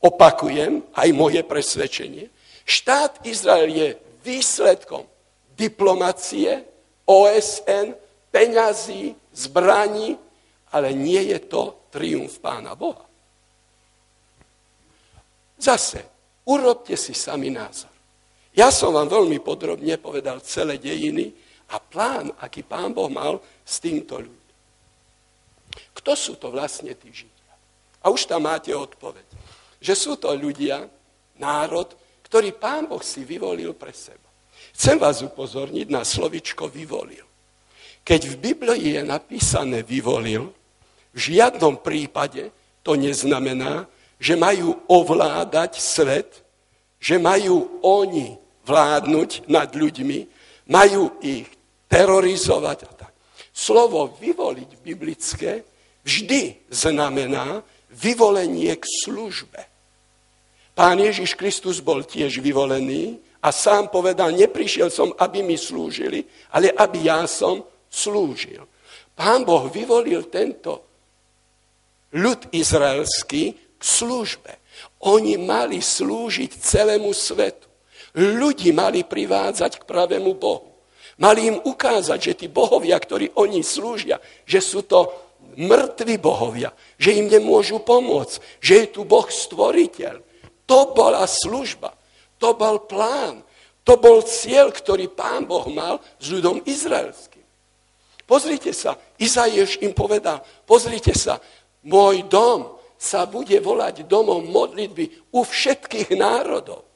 Opakujem aj moje presvedčenie. Štát Izrael je výsledkom diplomacie, OSN, peňazí, zbraní, ale nie je to triumf Pána Boha. Zase, urobte si sami názor. Ja som vám veľmi podrobne povedal celé dejiny a plán, aký pán Boh mal s týmto ľuďom. Kto sú to vlastne tí Židia? A už tam máte odpoveď. Že sú to ľudia, národ, ktorý pán Boh si vyvolil pre seba. Chcem vás upozorniť na slovičko vyvolil. Keď v Biblii je napísané vyvolil, v žiadnom prípade to neznamená, že majú ovládať svet, že majú oni vládnuť nad ľuďmi, majú ich terorizovať a tak. Slovo vyvoliť biblické vždy znamená vyvolenie k službe. Pán Ježiš Kristus bol tiež vyvolený a sám povedal, neprišiel som, aby mi slúžili, ale aby ja som slúžil. Pán Boh vyvolil tento ľud izraelský k službe. Oni mali slúžiť celému svetu. Ľudí mali privádzať k pravému Bohu. Mali im ukázať, že tí bohovia, ktorí oni slúžia, že sú to mŕtvi bohovia, že im nemôžu pomôcť, že je tu Boh stvoriteľ. To bola služba. To bol plán. To bol cieľ, ktorý pán Boh mal s ľudom izraelským. Pozrite sa, Izaieš im povedal, pozrite sa, môj dom sa bude volať domom modlitby u všetkých národov.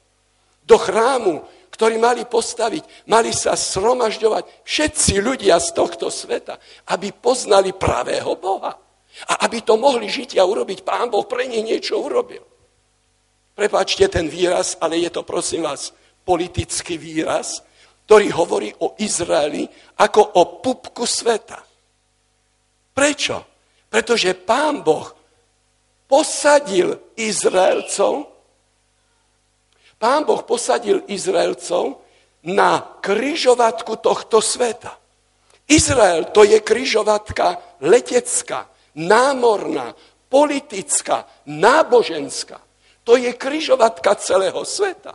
Do chrámu, ktorý mali postaviť, mali sa sromažďovať všetci ľudia z tohto sveta, aby poznali pravého Boha. A aby to mohli žiť a urobiť, pán Boh pre nich niečo urobil. Prepačte ten výraz, ale je to prosím vás politický výraz, ktorý hovorí o Izraeli ako o pupku sveta. Prečo? Pretože pán Boh posadil Izraelcov, pán Boh posadil Izraelcov na kryžovatku tohto sveta. Izrael to je kryžovatka letecká, námorná, politická, náboženská. To je kryžovatka celého sveta.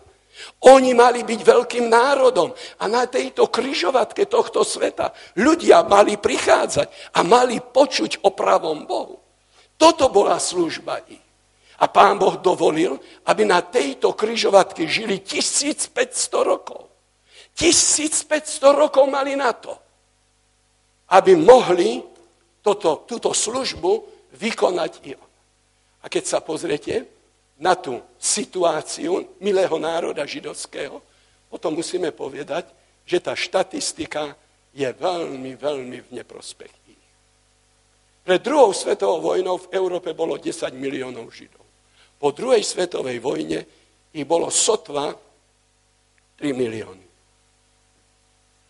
Oni mali byť veľkým národom a na tejto kryžovatke tohto sveta ľudia mali prichádzať a mali počuť o pravom Bohu. Toto bola služba ich. A pán Boh dovolil, aby na tejto kryžovatke žili 1500 rokov. 1500 rokov mali na to, aby mohli toto, túto službu vykonať i on. A keď sa pozriete, na tú situáciu milého národa židovského, potom musíme povedať, že tá štatistika je veľmi, veľmi v neprospech ich. Pred druhou svetovou vojnou v Európe bolo 10 miliónov židov. Po druhej svetovej vojne ich bolo sotva 3 milióny.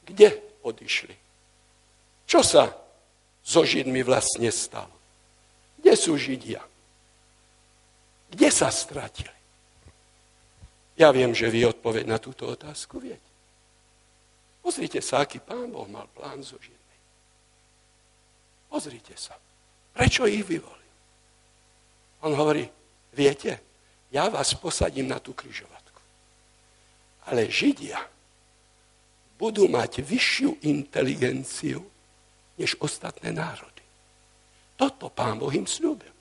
Kde odišli? Čo sa so Židmi vlastne stalo? Kde sú Židia? Kde sa stratili? Ja viem, že vy odpoveď na túto otázku viete. Pozrite sa, aký pán Boh mal plán so Židmi. Pozrite sa. Prečo ich vyvolil? On hovorí, viete, ja vás posadím na tú kryžovatku. Ale Židia budú mať vyššiu inteligenciu než ostatné národy. Toto pán Boh im slúbil.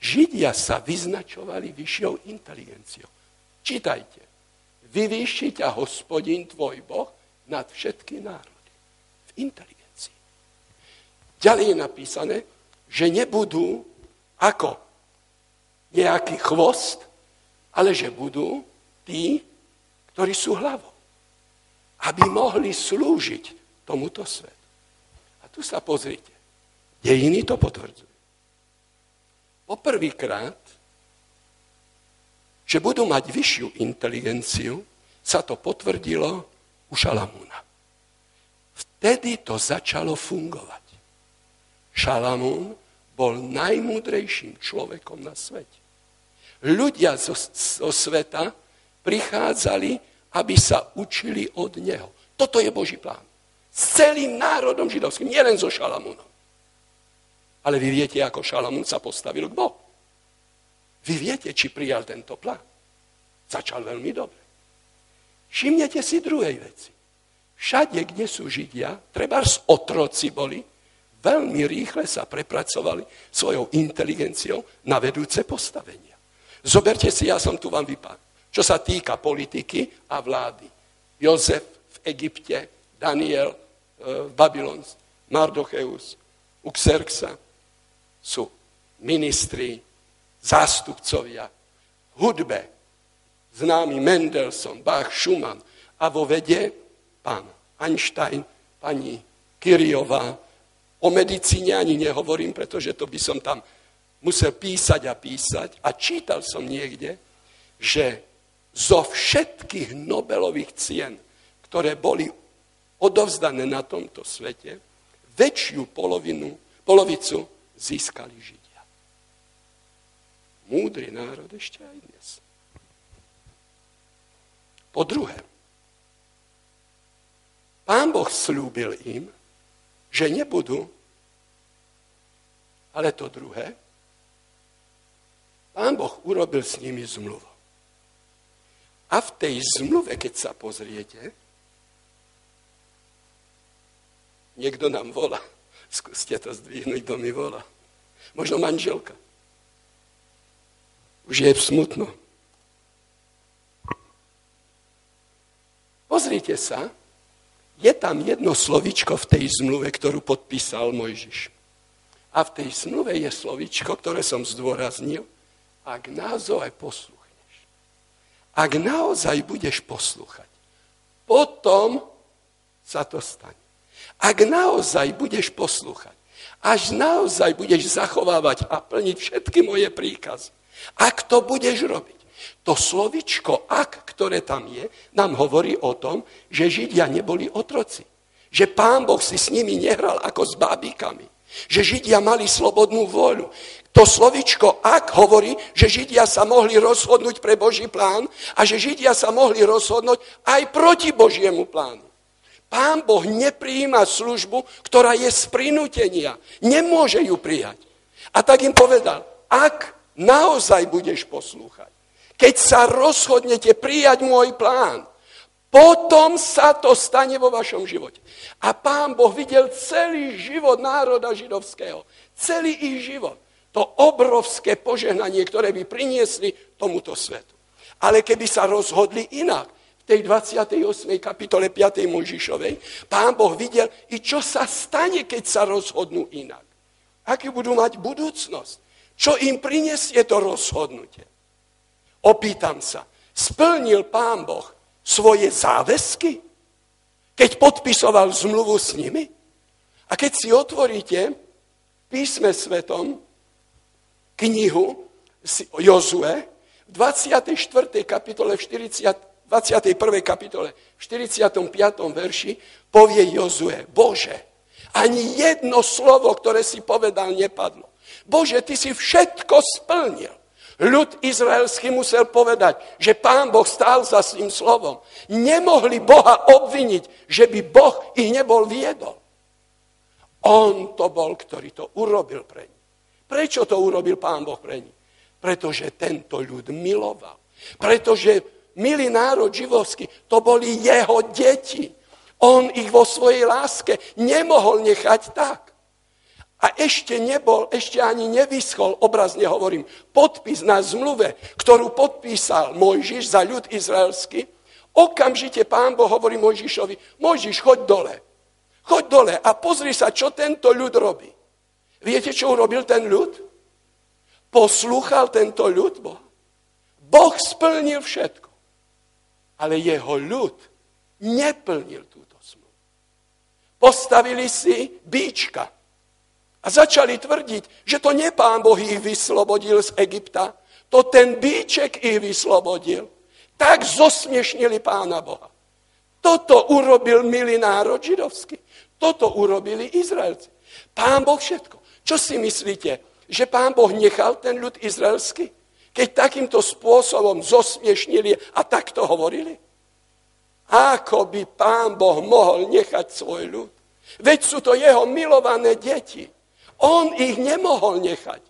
Židia sa vyznačovali vyššou inteligenciou. Čítajte. Vyvýši ťa hospodin tvoj Boh nad všetky národy. V inteligencii. Ďalej je napísané, že nebudú ako nejaký chvost, ale že budú tí, ktorí sú hlavou. Aby mohli slúžiť tomuto svetu. A tu sa pozrite. Dejiny to potvrdzujú poprvýkrát, že budú mať vyššiu inteligenciu, sa to potvrdilo u Šalamúna. Vtedy to začalo fungovať. Šalamún bol najmúdrejším človekom na svete. Ľudia zo, zo sveta prichádzali, aby sa učili od neho. Toto je Boží plán. S celým národom židovským, nielen so Šalamúnom. Ale vy viete, ako Šalamún sa postavil k Bohu. Vy viete, či prijal tento plán. Začal veľmi dobre. Všimnete si druhej veci. Všade, kde sú Židia, treba otroci boli, veľmi rýchle sa prepracovali svojou inteligenciou na vedúce postavenia. Zoberte si, ja som tu vám vypadol. Čo sa týka politiky a vlády. Jozef v Egypte, Daniel v Babylon, Mardocheus, Uxerxa, sú ministri, zástupcovia hudbe, známy Mendelssohn, Bach, Schumann a vo vede pán Einstein, pani Kyriová. O medicíne ani nehovorím, pretože to by som tam musel písať a písať. A čítal som niekde, že zo všetkých Nobelových cien, ktoré boli odovzdané na tomto svete, väčšiu polovinu, polovicu získali Židia. Múdry národ ešte aj dnes. Po druhé, pán Boh slúbil im, že nebudú, ale to druhé, pán Boh urobil s nimi zmluvu. A v tej zmluve, keď sa pozriete, niekto nám volá. Skúste to zdvihnúť, kto mi volá. Možno manželka. Už je smutno. Pozrite sa, je tam jedno slovičko v tej zmluve, ktorú podpísal Mojžiš. A v tej zmluve je slovičko, ktoré som zdôraznil, ak naozaj posluchneš. Ak naozaj budeš poslúchať, potom sa to stane. Ak naozaj budeš poslúchať, až naozaj budeš zachovávať a plniť všetky moje príkazy, ak to budeš robiť, to slovičko ak, ktoré tam je, nám hovorí o tom, že Židia neboli otroci. Že pán Boh si s nimi nehral ako s bábikami. Že Židia mali slobodnú vôľu. To slovičko ak hovorí, že Židia sa mohli rozhodnúť pre Boží plán a že Židia sa mohli rozhodnúť aj proti Božiemu plánu. Pán Boh nepríjima službu, ktorá je z prinútenia. Nemôže ju prijať. A tak im povedal, ak naozaj budeš poslúchať, keď sa rozhodnete prijať môj plán, potom sa to stane vo vašom živote. A pán Boh videl celý život národa židovského. Celý ich život. To obrovské požehnanie, ktoré by priniesli tomuto svetu. Ale keby sa rozhodli inak, tej 28. kapitole 5. Mojžišovej, pán Boh videl i čo sa stane, keď sa rozhodnú inak. Aký budú mať budúcnosť. Čo im prinesie to rozhodnutie. Opýtam sa, splnil pán Boh svoje záväzky, keď podpisoval zmluvu s nimi? A keď si otvoríte písme svetom knihu Jozue, v 24. kapitole v 40 21. kapitole, v 45. verši povie Jozue, Bože, ani jedno slovo, ktoré si povedal, nepadlo. Bože, ty si všetko splnil. Ľud izraelský musel povedať, že pán Boh stál za svým slovom. Nemohli Boha obviniť, že by Boh ich nebol viedol. On to bol, ktorý to urobil pre nich. Prečo to urobil pán Boh pre nich? Pretože tento ľud miloval. Pretože milý národ živovský, to boli jeho deti. On ich vo svojej láske nemohol nechať tak. A ešte nebol, ešte ani nevyschol, obrazne hovorím, podpis na zmluve, ktorú podpísal Mojžiš za ľud izraelský. Okamžite pán Boh hovorí Mojžišovi, Mojžiš, choď dole. Choď dole a pozri sa, čo tento ľud robí. Viete, čo urobil ten ľud? Poslúchal tento ľud Boh. Boh splnil všetko ale jeho ľud neplnil túto smluvu. Postavili si bíčka a začali tvrdiť, že to nie pán Boh ich vyslobodil z Egypta, to ten bíček ich vyslobodil. Tak zosmiešnili pána Boha. Toto urobil milý národ židovský. Toto urobili Izraelci. Pán Boh všetko. Čo si myslíte, že pán Boh nechal ten ľud izraelský? Keď takýmto spôsobom zosmiešnili a takto hovorili? Ako by pán Boh mohol nechať svoj ľud? Veď sú to jeho milované deti. On ich nemohol nechať.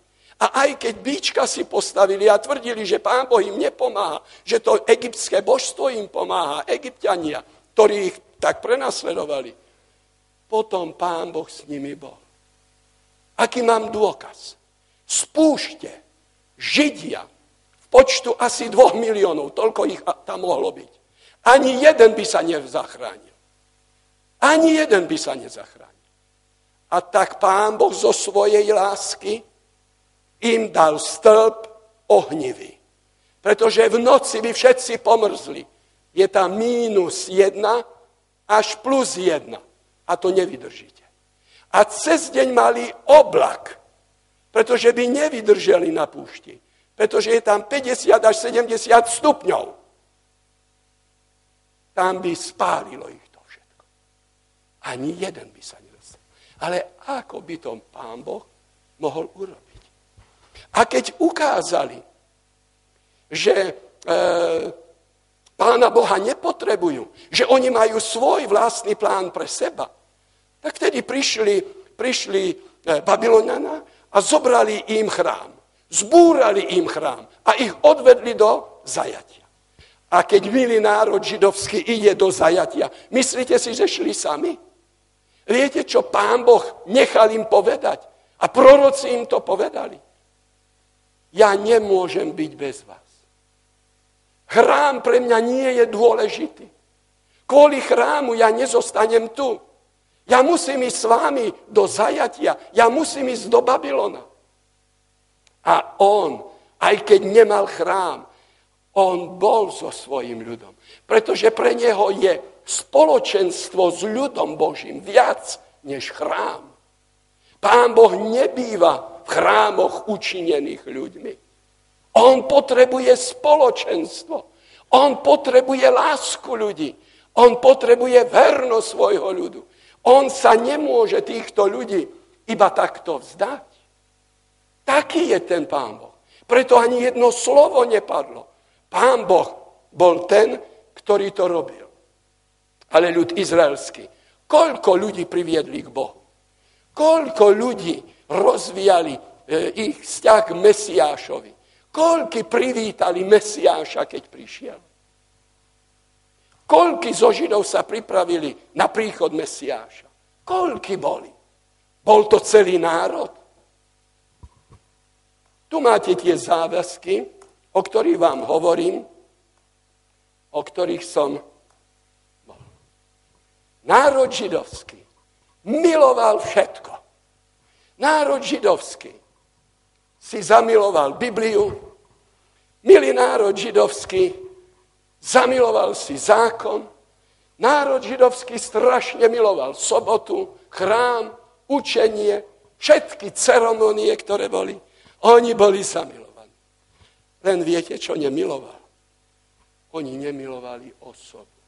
A aj keď bíčka si postavili a tvrdili, že pán Boh im nepomáha, že to egyptské božstvo im pomáha, egyptiania, ktorí ich tak prenasledovali, potom pán Boh s nimi bol. Aký mám dôkaz? Spúšte Židia počtu asi dvoch miliónov, toľko ich tam mohlo byť. Ani jeden by sa nezachránil. Ani jeden by sa nezachránil. A tak pán Boh zo svojej lásky im dal stĺp ohnivý. Pretože v noci by všetci pomrzli. Je tam mínus jedna až plus jedna. A to nevydržíte. A cez deň mali oblak, pretože by nevydrželi na púšti. Pretože je tam 50 až 70 stupňov. Tam by spálilo ich to všetko. Ani jeden by sa nedostal. Ale ako by to pán Boh mohol urobiť? A keď ukázali, že e, Pána Boha nepotrebujú, že oni majú svoj vlastný plán pre seba, tak vtedy prišli, prišli e, Babylonana a zobrali im chrám. Zbúrali im chrám a ich odvedli do zajatia. A keď milý národ židovský ide do zajatia, myslíte si, že šli sami? Viete, čo pán Boh nechal im povedať? A proroci im to povedali. Ja nemôžem byť bez vás. Chrám pre mňa nie je dôležitý. Kvôli chrámu ja nezostanem tu. Ja musím ísť s vámi do zajatia. Ja musím ísť do Babylona. A on, aj keď nemal chrám, on bol so svojim ľudom. Pretože pre neho je spoločenstvo s ľudom Božím viac než chrám. Pán Boh nebýva v chrámoch učinených ľuďmi. On potrebuje spoločenstvo. On potrebuje lásku ľudí. On potrebuje vernosť svojho ľudu. On sa nemôže týchto ľudí iba takto vzdať. Taký je ten pán Boh. Preto ani jedno slovo nepadlo. Pán Boh bol ten, ktorý to robil. Ale ľud izraelský, koľko ľudí priviedli k Bohu? Koľko ľudí rozvíjali e, ich vzťah k Mesiášovi? Koľky privítali Mesiáša, keď prišiel? Koľky zo Židov sa pripravili na príchod Mesiáša? Koľky boli? Bol to celý národ? Tu máte tie záväzky, o ktorých vám hovorím, o ktorých som bol. Národ židovský miloval všetko. Národ židovský si zamiloval Bibliu, milý národ židovský, zamiloval si zákon, národ židovský strašne miloval sobotu, chrám, učenie, všetky ceremonie, ktoré boli. Oni boli zamilovaní. Len viete, čo nemiloval? Oni nemilovali osobu.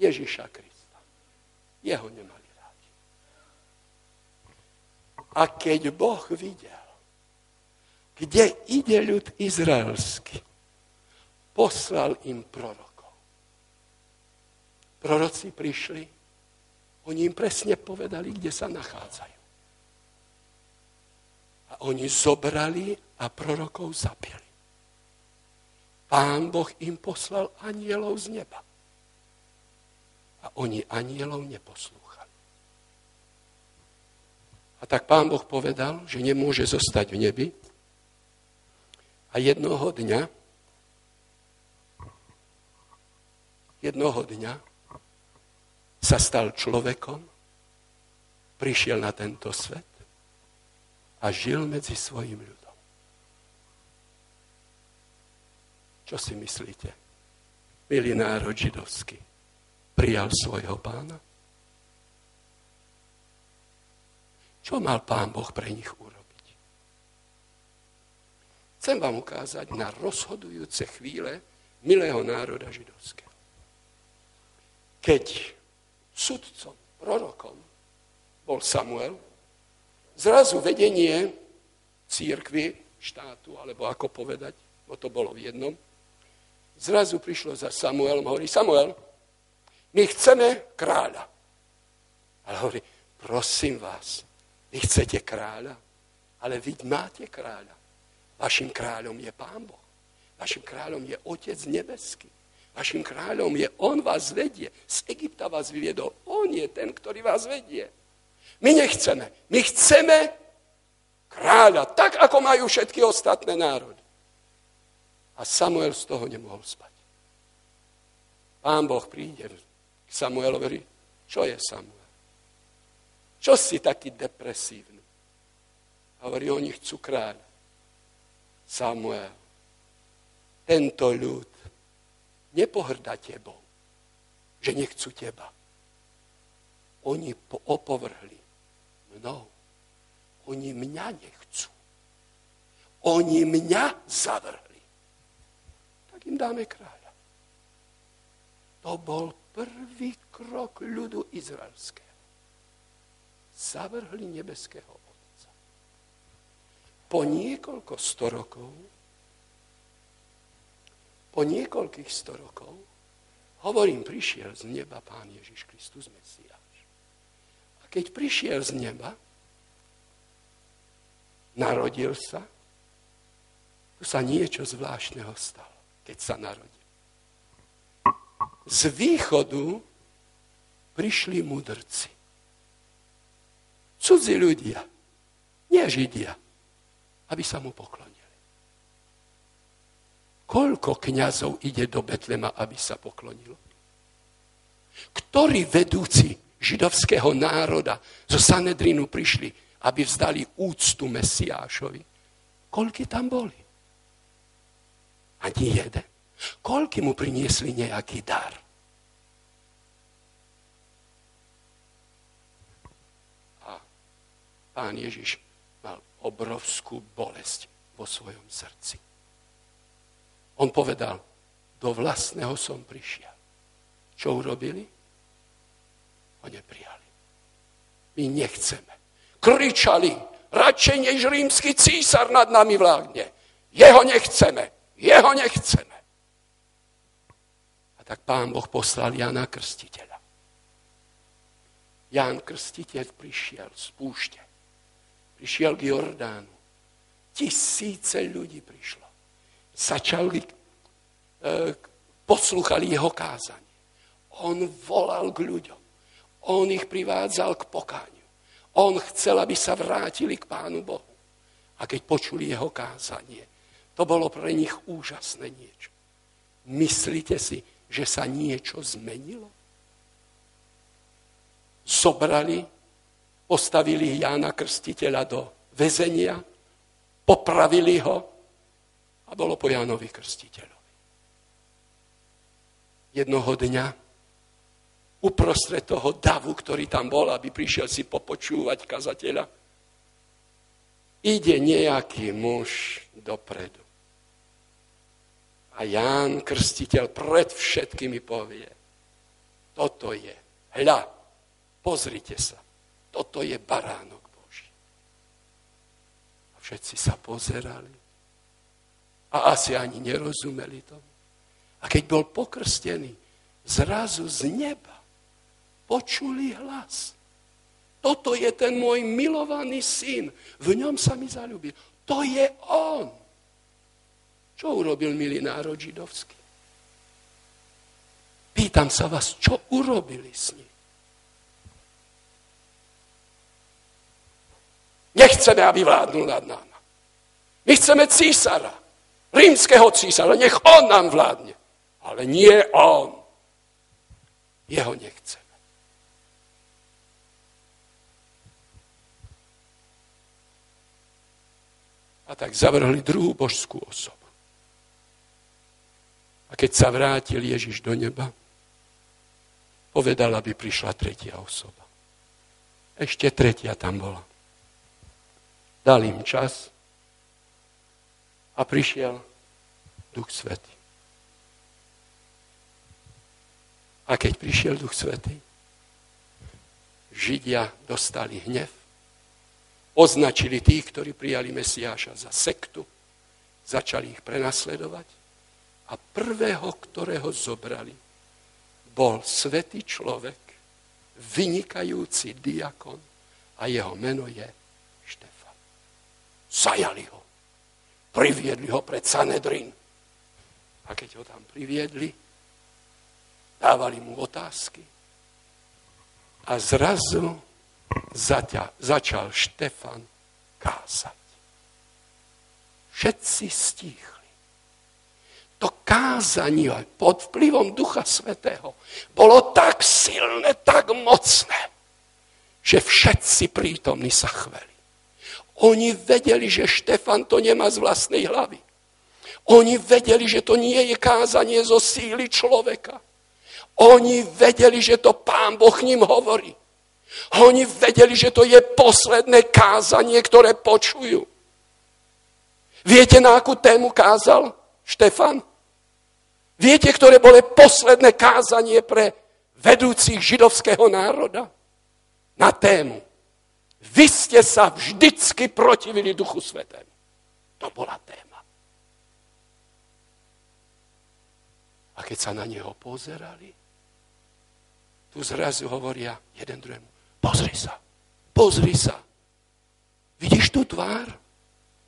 Ježiša Krista. Jeho nemali rádi. A keď Boh videl, kde ide ľud izraelský, poslal im prorokov. Proroci prišli, oni im presne povedali, kde sa nachádzajú. A oni zobrali a prorokov zabili. Pán Boh im poslal anielov z neba. A oni anielov neposlúchali. A tak pán Boh povedal, že nemôže zostať v nebi, a jednoho dňa, jednoho dňa sa stal človekom, prišiel na tento svet a žil medzi svojim ľudom. Čo si myslíte? Milý národ židovský prijal svojho pána? Čo mal pán Boh pre nich urobiť? Chcem vám ukázať na rozhodujúce chvíle milého národa židovského. Keď sudcom, prorokom bol Samuel, zrazu vedenie církvy, štátu, alebo ako povedať, bo to bolo v jednom, zrazu prišlo za Samuelom a hovorí, Samuel, my chceme kráľa. Ale hovorí, prosím vás, vy chcete kráľa, ale vy máte kráľa. Vašim kráľom je Pán Boh. Vašim kráľom je Otec nebeský. Vašim kráľom je, On vás vedie. Z Egypta vás vyviedol. On je ten, ktorý vás vedie. My nechceme. My chceme kráľa, tak ako majú všetky ostatné národy. A Samuel z toho nemohol spať. Pán Boh príde k Samuelovi, čo je Samuel? Čo si taký depresívny? Hovorí, oni chcú kráľa. Samuel, tento ľud nepohrda tebou, že nechcú teba. Oni opovrhli mnou. Oni mňa nechcú. Oni mňa zavrhli. Tak im dáme kráľa. To bol prvý krok ľudu izraelského. Zavrhli nebeského po niekoľko sto rokov, po niekoľkých sto rokov, Hovorím, prišiel z neba Pán Ježiš Kristus Mesiáš. Keď prišiel z neba, narodil sa, tu sa niečo zvláštneho stalo, keď sa narodil. Z východu prišli mudrci. Cudzí ľudia, nie Židia, aby sa mu poklonili. Koľko kňazov ide do Betlema, aby sa poklonilo? Ktorí vedúci židovského národa zo Sanedrinu prišli, aby vzdali úctu Mesiášovi? Koľky tam boli? Ani jeden. Koľky mu priniesli nejaký dar? A pán Ježiš mal obrovskú bolesť vo svojom srdci. On povedal, do vlastného som prišiel. Čo urobili? Ho neprijali. My nechceme. Kričali, radšej než rímsky císar nad nami vládne. Jeho nechceme. Jeho nechceme. A tak pán Boh poslal Jana Krstiteľa. Ján Krstiteľ prišiel z púšte. Prišiel k Jordánu. Tisíce ľudí prišlo začali, e, poslúchali jeho kázanie. On volal k ľuďom. On ich privádzal k pokáňu. On chcel, aby sa vrátili k Pánu Bohu. A keď počuli jeho kázanie, to bolo pre nich úžasné niečo. Myslíte si, že sa niečo zmenilo? Zobrali, postavili Jána Krstiteľa do väzenia, popravili ho, a bolo po Jánovi Krstiteľovi. Jednoho dňa uprostred toho davu, ktorý tam bol, aby prišiel si popočúvať kazateľa, ide nejaký muž dopredu. A Ján Krstiteľ pred všetkými povie, toto je, hľa, pozrite sa, toto je baránok Boží. A všetci sa pozerali a asi ani nerozumeli tomu. A keď bol pokrstený, zrazu z neba počuli hlas. Toto je ten môj milovaný syn. V ňom sa mi zalúbil. To je on. Čo urobil milý národ židovský? Pýtam sa vás, čo urobili s ním? Nechceme, aby vládnul nad náma. My chceme císara rímskeho císara, nech on nám vládne. Ale nie on. Jeho nechceme. A tak zavrhli druhú božskú osobu. A keď sa vrátil Ježiš do neba, povedal, aby prišla tretia osoba. Ešte tretia tam bola. Dal im čas, a prišiel Duch Svetý. A keď prišiel Duch Svetý, Židia dostali hnev, označili tých, ktorí prijali Mesiáša za sektu, začali ich prenasledovať a prvého, ktorého zobrali, bol svetý človek, vynikajúci diakon a jeho meno je Štefan. Zajali ho Priviedli ho pred Sanedrin. A keď ho tam priviedli, dávali mu otázky. A zrazu zaťa, začal Štefan kázať. Všetci stíchli. To kázanie pod vplyvom Ducha Svetého bolo tak silné, tak mocné, že všetci prítomní sa chveli. Oni vedeli, že Štefan to nemá z vlastnej hlavy. Oni vedeli, že to nie je kázanie zo síly človeka. Oni vedeli, že to pán Boh ním hovorí. Oni vedeli, že to je posledné kázanie, ktoré počujú. Viete, na akú tému kázal Štefan? Viete, ktoré bolo posledné kázanie pre vedúcich židovského národa? Na tému vy ste sa vždycky protivili Duchu Svetému. To bola téma. A keď sa na neho pozerali, tu zrazu hovoria jeden druhému, pozri sa, pozri sa. Vidíš tú tvár?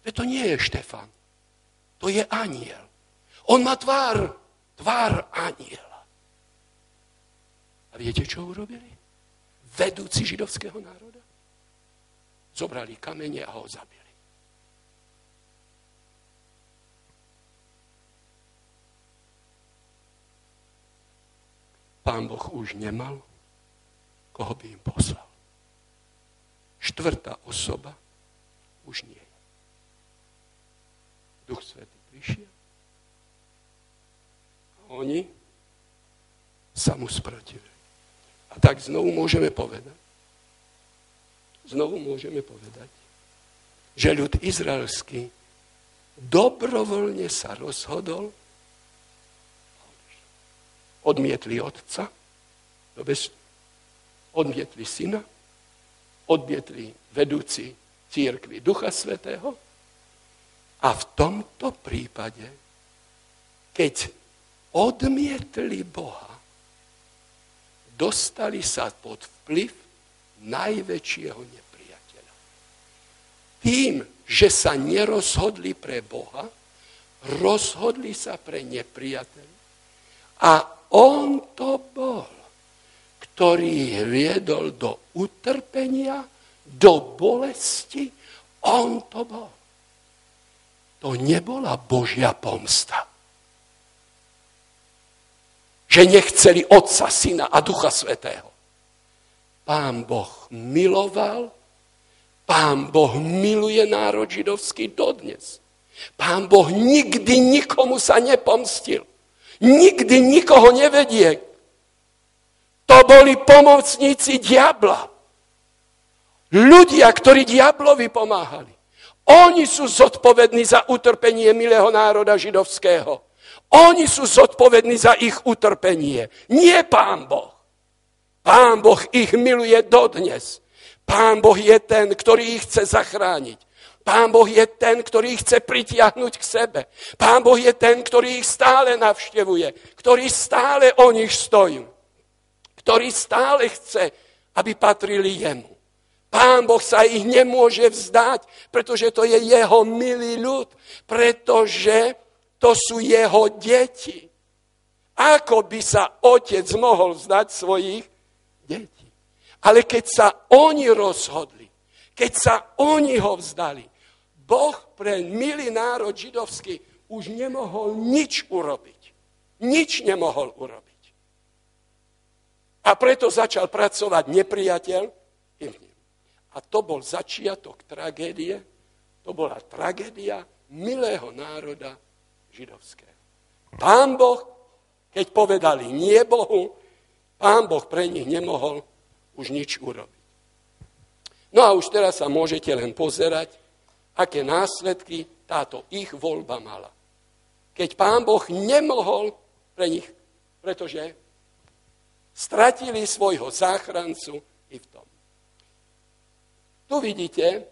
To nie je Štefan. To je aniel. On má tvár, tvár aniela. A viete, čo urobili? Vedúci židovského národa. Zobrali kamene a ho zabili. Pán Boh už nemal, koho by im poslal. Štvrtá osoba už nie je. Duch Svetý prišiel a oni sa mu sprotivili. A tak znovu môžeme povedať, znovu môžeme povedať, že ľud izraelský dobrovoľne sa rozhodol Odmietli otca, odmietli syna, odmietli vedúci církvy Ducha Svetého. A v tomto prípade, keď odmietli Boha, dostali sa pod vplyv najväčšieho nepriateľa. Tým, že sa nerozhodli pre Boha, rozhodli sa pre nepriateľa. A on to bol, ktorý viedol do utrpenia, do bolesti. On to bol. To nebola Božia pomsta. Že nechceli Otca, Syna a Ducha Svetého. Pán Boh miloval, Pán Boh miluje národ židovský dodnes. Pán Boh nikdy nikomu sa nepomstil nikdy nikoho nevedie. To boli pomocníci diabla. Ľudia, ktorí diablovi pomáhali. Oni sú zodpovední za utrpenie milého národa židovského. Oni sú zodpovední za ich utrpenie. Nie pán Boh. Pán Boh ich miluje dodnes. Pán Boh je ten, ktorý ich chce zachrániť. Pán Boh je ten, ktorý ich chce pritiahnuť k sebe. Pán Boh je ten, ktorý ich stále navštevuje, ktorý stále o nich stojí, ktorý stále chce, aby patrili jemu. Pán Boh sa ich nemôže vzdať, pretože to je jeho milý ľud, pretože to sú jeho deti. Ako by sa otec mohol vzdať svojich detí? Ale keď sa oni rozhodli, keď sa oni ho vzdali, Boh pre milý národ židovský už nemohol nič urobiť. Nič nemohol urobiť. A preto začal pracovať nepriateľ. A to bol začiatok tragédie, to bola tragédia milého národa židovského. Pán Boh, keď povedali nie Bohu, pán Boh pre nich nemohol už nič urobiť. No a už teraz sa môžete len pozerať, aké následky táto ich voľba mala. Keď pán Boh nemohol pre nich, pretože stratili svojho záchrancu i v tom. Tu vidíte,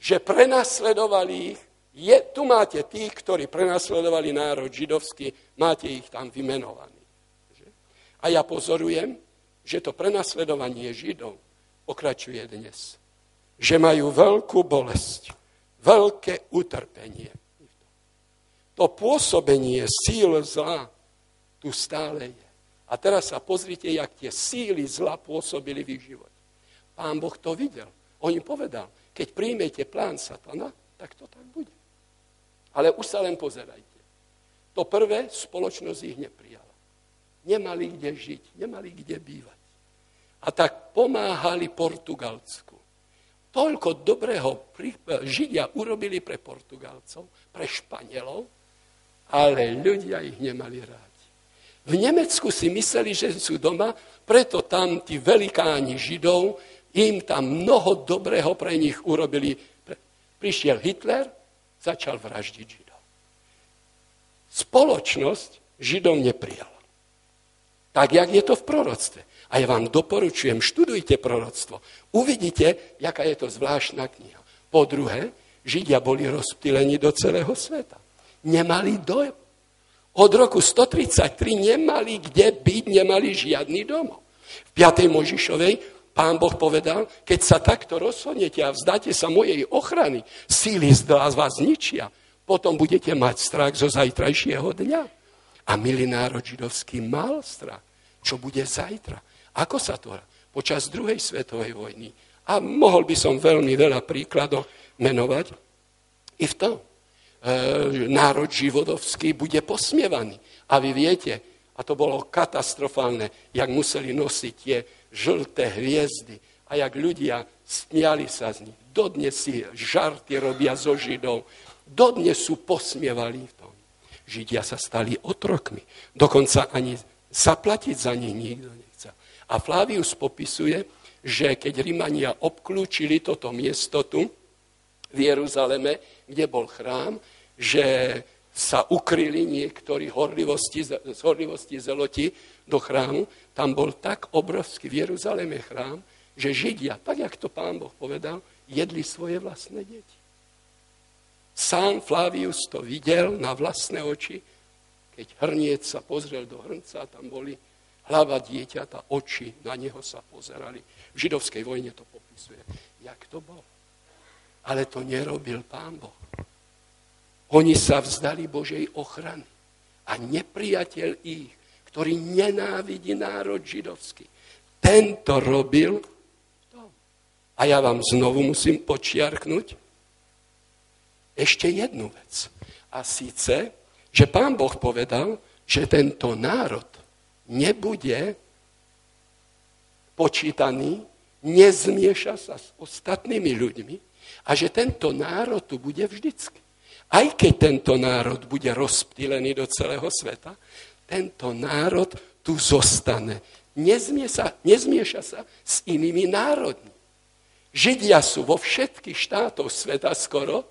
že prenasledovali ich, je, tu máte tých, ktorí prenasledovali národ židovský, máte ich tam vymenovaní. A ja pozorujem, že to prenasledovanie židov pokračuje dnes. Že majú veľkú bolesť veľké utrpenie. To pôsobenie síl zla tu stále je. A teraz sa pozrite, jak tie síly zla pôsobili v ich živote. Pán Boh to videl. On im povedal, keď príjmete plán satana, tak to tak bude. Ale už sa len pozerajte. To prvé, spoločnosť ich neprijala. Nemali kde žiť, nemali kde bývať. A tak pomáhali Portugalsku. Toľko dobrého Židia urobili pre Portugalcov, pre Španielov, ale ľudia ich nemali rádi. V Nemecku si mysleli, že sú doma, preto tam tí velikáni Židov im tam mnoho dobrého pre nich urobili. Prišiel Hitler, začal vraždiť Židov. Spoločnosť Židov neprijala. Tak, jak je to v proroctve. A ja vám doporučujem, študujte proroctvo. Uvidíte, jaká je to zvláštna kniha. Po druhé, Židia boli rozptýlení do celého sveta. Nemali dojem. Od roku 133 nemali kde byť, nemali žiadny domov. V 5. Možišovej pán Boh povedal, keď sa takto rozhodnete a vzdáte sa mojej ochrany, síly z vás ničia, potom budete mať strach zo zajtrajšieho dňa. A milý národ židovský mal strach, čo bude zajtra. Ako sa to počas druhej svetovej vojny. A mohol by som veľmi veľa príkladov menovať. I v tom národ živodovský bude posmievaný. A vy viete, a to bolo katastrofálne, jak museli nosiť tie žlté hviezdy a jak ľudia smiali sa z nich. Dodnes si žarty robia zo Židov. Dodnes sú posmievali v tom. Židia sa stali otrokmi. Dokonca ani zaplatiť za nich nikto nechcel. A Flavius popisuje, že keď Rimania obklúčili toto miesto tu, v Jeruzaleme, kde bol chrám, že sa ukryli niektorí horlivosti, z horlivosti zeloti do chrámu. Tam bol tak obrovský v Jeruzaleme chrám, že Židia, tak jak to pán Boh povedal, jedli svoje vlastné deti. Sám Flavius to videl na vlastné oči, keď hrniec sa pozrel do hrnca, tam boli hlava dieťata, oči na neho sa pozerali. V židovskej vojne to popisuje. Jak to bolo? Ale to nerobil pán Boh. Oni sa vzdali Božej ochrany. A nepriateľ ich, ktorý nenávidí národ židovský, tento robil to. A ja vám znovu musím počiarknúť, ešte jednu vec. A síce, že pán Boh povedal, že tento národ nebude počítaný, nezmieša sa s ostatnými ľuďmi a že tento národ tu bude vždycky. Aj keď tento národ bude rozptýlený do celého sveta, tento národ tu zostane. Nezmieša, nezmieša sa s inými národmi. Židia sú vo všetkých štátoch sveta skoro,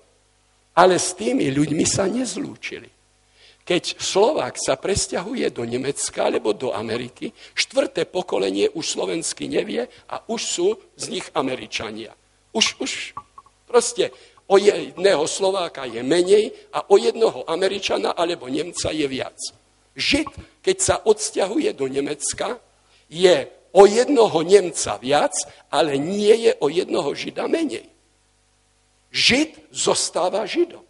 ale s tými ľuďmi sa nezlúčili. Keď Slovák sa presťahuje do Nemecka alebo do Ameriky, štvrté pokolenie už slovensky nevie a už sú z nich Američania. Už, už proste o jedného Slováka je menej a o jednoho Američana alebo Nemca je viac. Žid, keď sa odsťahuje do Nemecka, je o jednoho Nemca viac, ale nie je o jednoho Žida menej. Žid zostáva Židom.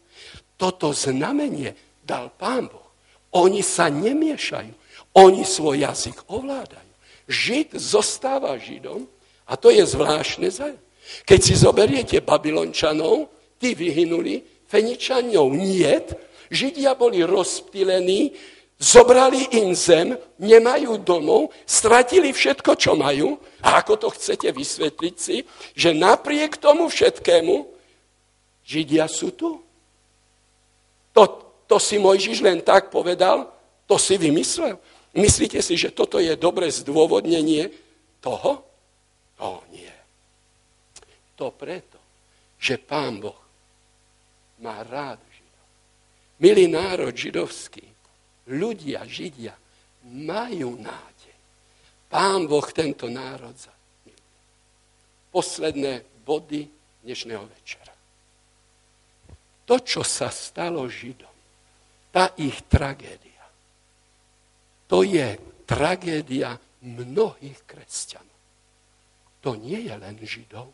Toto znamenie dal Pán Boh. Oni sa nemiešajú. Oni svoj jazyk ovládajú. Žid zostáva Židom a to je zvláštne zajímavé. Keď si zoberiete Babylončanov, tí vyhynuli, Feničanov niet, Židia boli rozptýlení, zobrali im zem, nemajú domov, stratili všetko, čo majú. A ako to chcete vysvetliť si, že napriek tomu všetkému Židia sú tu. To, to si Mojžiš len tak povedal, to si vymyslel. Myslíte si, že toto je dobré zdôvodnenie toho? To nie. To preto, že Pán Boh má rád Židov. Milý národ židovský, ľudia, Židia, majú nádej. Pán Boh tento národ za Posledné body dnešného večera to, čo sa stalo Židom, tá ich tragédia, to je tragédia mnohých kresťanov. To nie je len Židov.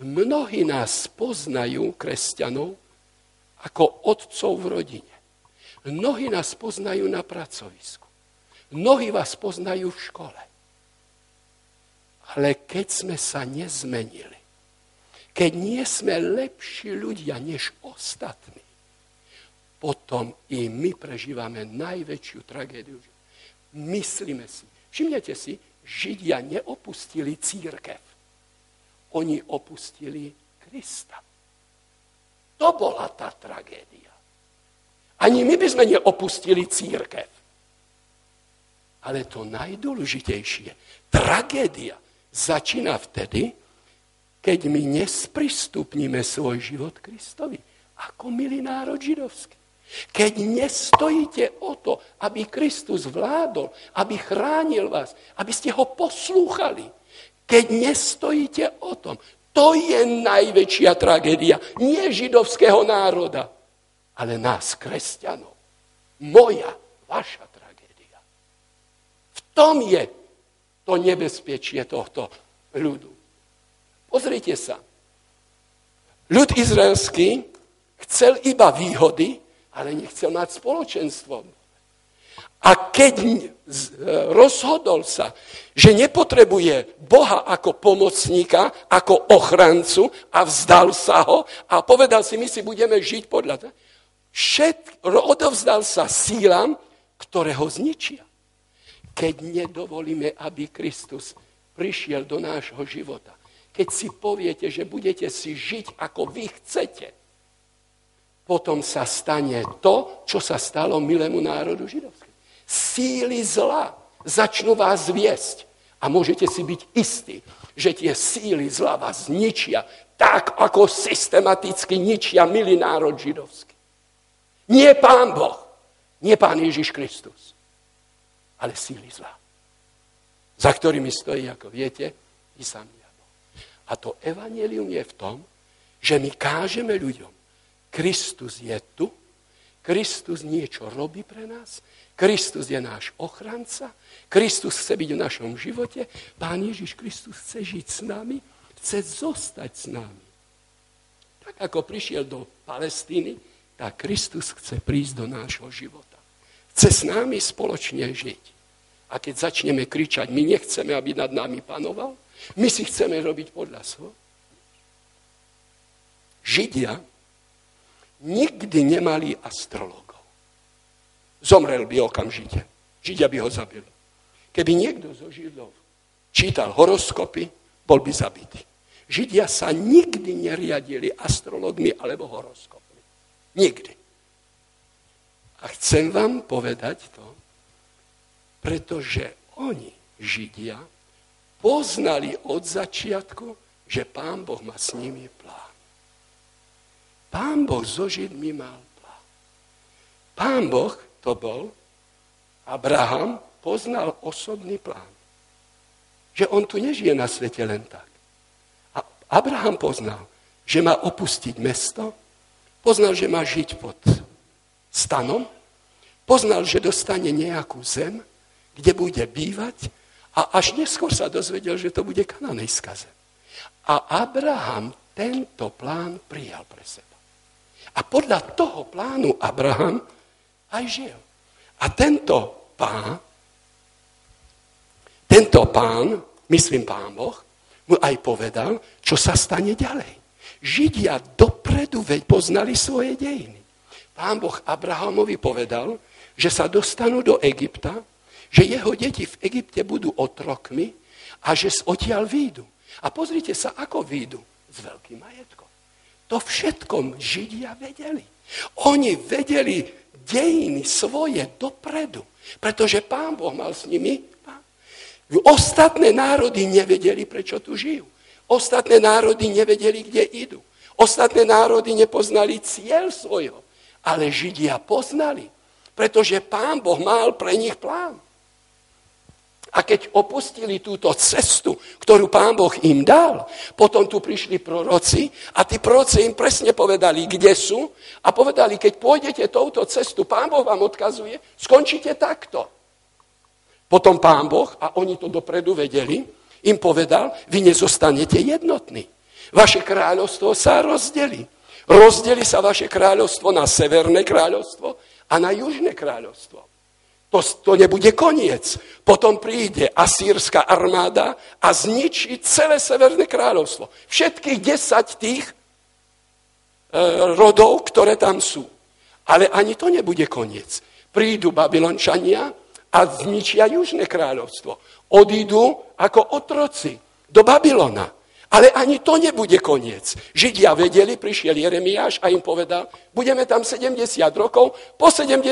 Mnohí nás poznajú, kresťanov, ako otcov v rodine. Mnohí nás poznajú na pracovisku. Mnohí vás poznajú v škole. Ale keď sme sa nezmenili, keď nie sme lepší ľudia než ostatní, potom i my prežívame najväčšiu tragédiu. Myslíme si, všimnete si, Židia neopustili církev. Oni opustili Krista. To bola tá tragédia. Ani my by sme neopustili církev. Ale to najdôležitejšie, tragédia začína vtedy, keď my nesprístupníme svoj život Kristovi, ako milý národ židovský. Keď nestojíte o to, aby Kristus vládol, aby chránil vás, aby ste ho poslúchali. Keď nestojíte o tom, to je najväčšia tragédia nie židovského národa, ale nás, kresťanov. moja, vaša tragédia. V tom je to nebezpečie tohto ľudu. Pozrite sa. Ľud izraelský chcel iba výhody, ale nechcel mať spoločenstvo. A keď rozhodol sa, že nepotrebuje Boha ako pomocníka, ako ochrancu a vzdal sa ho a povedal si, my si budeme žiť podľa toho, všet, odovzdal sa sílam, ktoré ho zničia. Keď nedovolíme, aby Kristus prišiel do nášho života, keď si poviete, že budete si žiť, ako vy chcete, potom sa stane to, čo sa stalo milému národu židovskému. Síly zla začnú vás viesť a môžete si byť istí, že tie síly zla vás ničia tak, ako systematicky ničia milý národ židovský. Nie pán Boh, nie pán Ježiš Kristus, ale síly zla, za ktorými stojí, ako viete, i sám diabol. A to evanelium je v tom, že my kážeme ľuďom, Kristus je tu, Kristus niečo robí pre nás, Kristus je náš ochranca, Kristus chce byť v našom živote, Pán Ježiš Kristus chce žiť s nami, chce zostať s nami. Tak ako prišiel do Palestíny, tak Kristus chce prísť do nášho života. Chce s nami spoločne žiť. A keď začneme kričať, my nechceme, aby nad nami panoval, my si chceme robiť podľa svojho. Židia nikdy nemali astrologov. Zomrel by okamžite. Židia by ho zabili. Keby niekto zo Židov čítal horoskopy, bol by zabitý. Židia sa nikdy neriadili astrologmi alebo horoskopmi. Nikdy. A chcem vám povedať to, pretože oni, Židia, poznali od začiatku, že Pán Boh má s nimi plán. Pán Boh so Židmi mal plán. Pán Boh to bol, Abraham poznal osobný plán. Že on tu nežije na svete len tak. A Abraham poznal, že má opustiť mesto, poznal, že má žiť pod stanom, poznal, že dostane nejakú zem, kde bude bývať a až neskôr sa dozvedel, že to bude kananejská zem. A Abraham tento plán prijal pre seba. A podľa toho plánu Abraham aj žil. A tento pán, tento pán, myslím pán Boh, mu aj povedal, čo sa stane ďalej. Židia dopredu veď poznali svoje dejiny. Pán Boh Abrahamovi povedal, že sa dostanú do Egypta, že jeho deti v Egypte budú otrokmi a že odtiaľ výjdu. A pozrite sa, ako výjdu. S veľkým majetkom. To všetkom Židia vedeli. Oni vedeli dejiny svoje dopredu, pretože Pán Boh mal s nimi. Ostatné národy nevedeli, prečo tu žijú. Ostatné národy nevedeli, kde idú. Ostatné národy nepoznali cieľ svojho. Ale Židia poznali, pretože Pán Boh mal pre nich plán. A keď opustili túto cestu, ktorú pán Boh im dal, potom tu prišli proroci a tí proroci im presne povedali, kde sú a povedali, keď pôjdete touto cestu, pán Boh vám odkazuje, skončíte takto. Potom pán Boh, a oni to dopredu vedeli, im povedal, vy nezostanete jednotní. Vaše kráľovstvo sa rozdeli. Rozdeli sa vaše kráľovstvo na severné kráľovstvo a na južné kráľovstvo. To, to nebude koniec. Potom príde asýrska armáda a zničí celé Severné kráľovstvo. Všetkých desať tých e, rodov, ktoré tam sú. Ale ani to nebude koniec. Prídu Babylončania a zničia Južné kráľovstvo. Odídu ako otroci do Babylona. Ale ani to nebude koniec. Židia vedeli, prišiel Jeremiáš a im povedal, budeme tam 70 rokov, po 70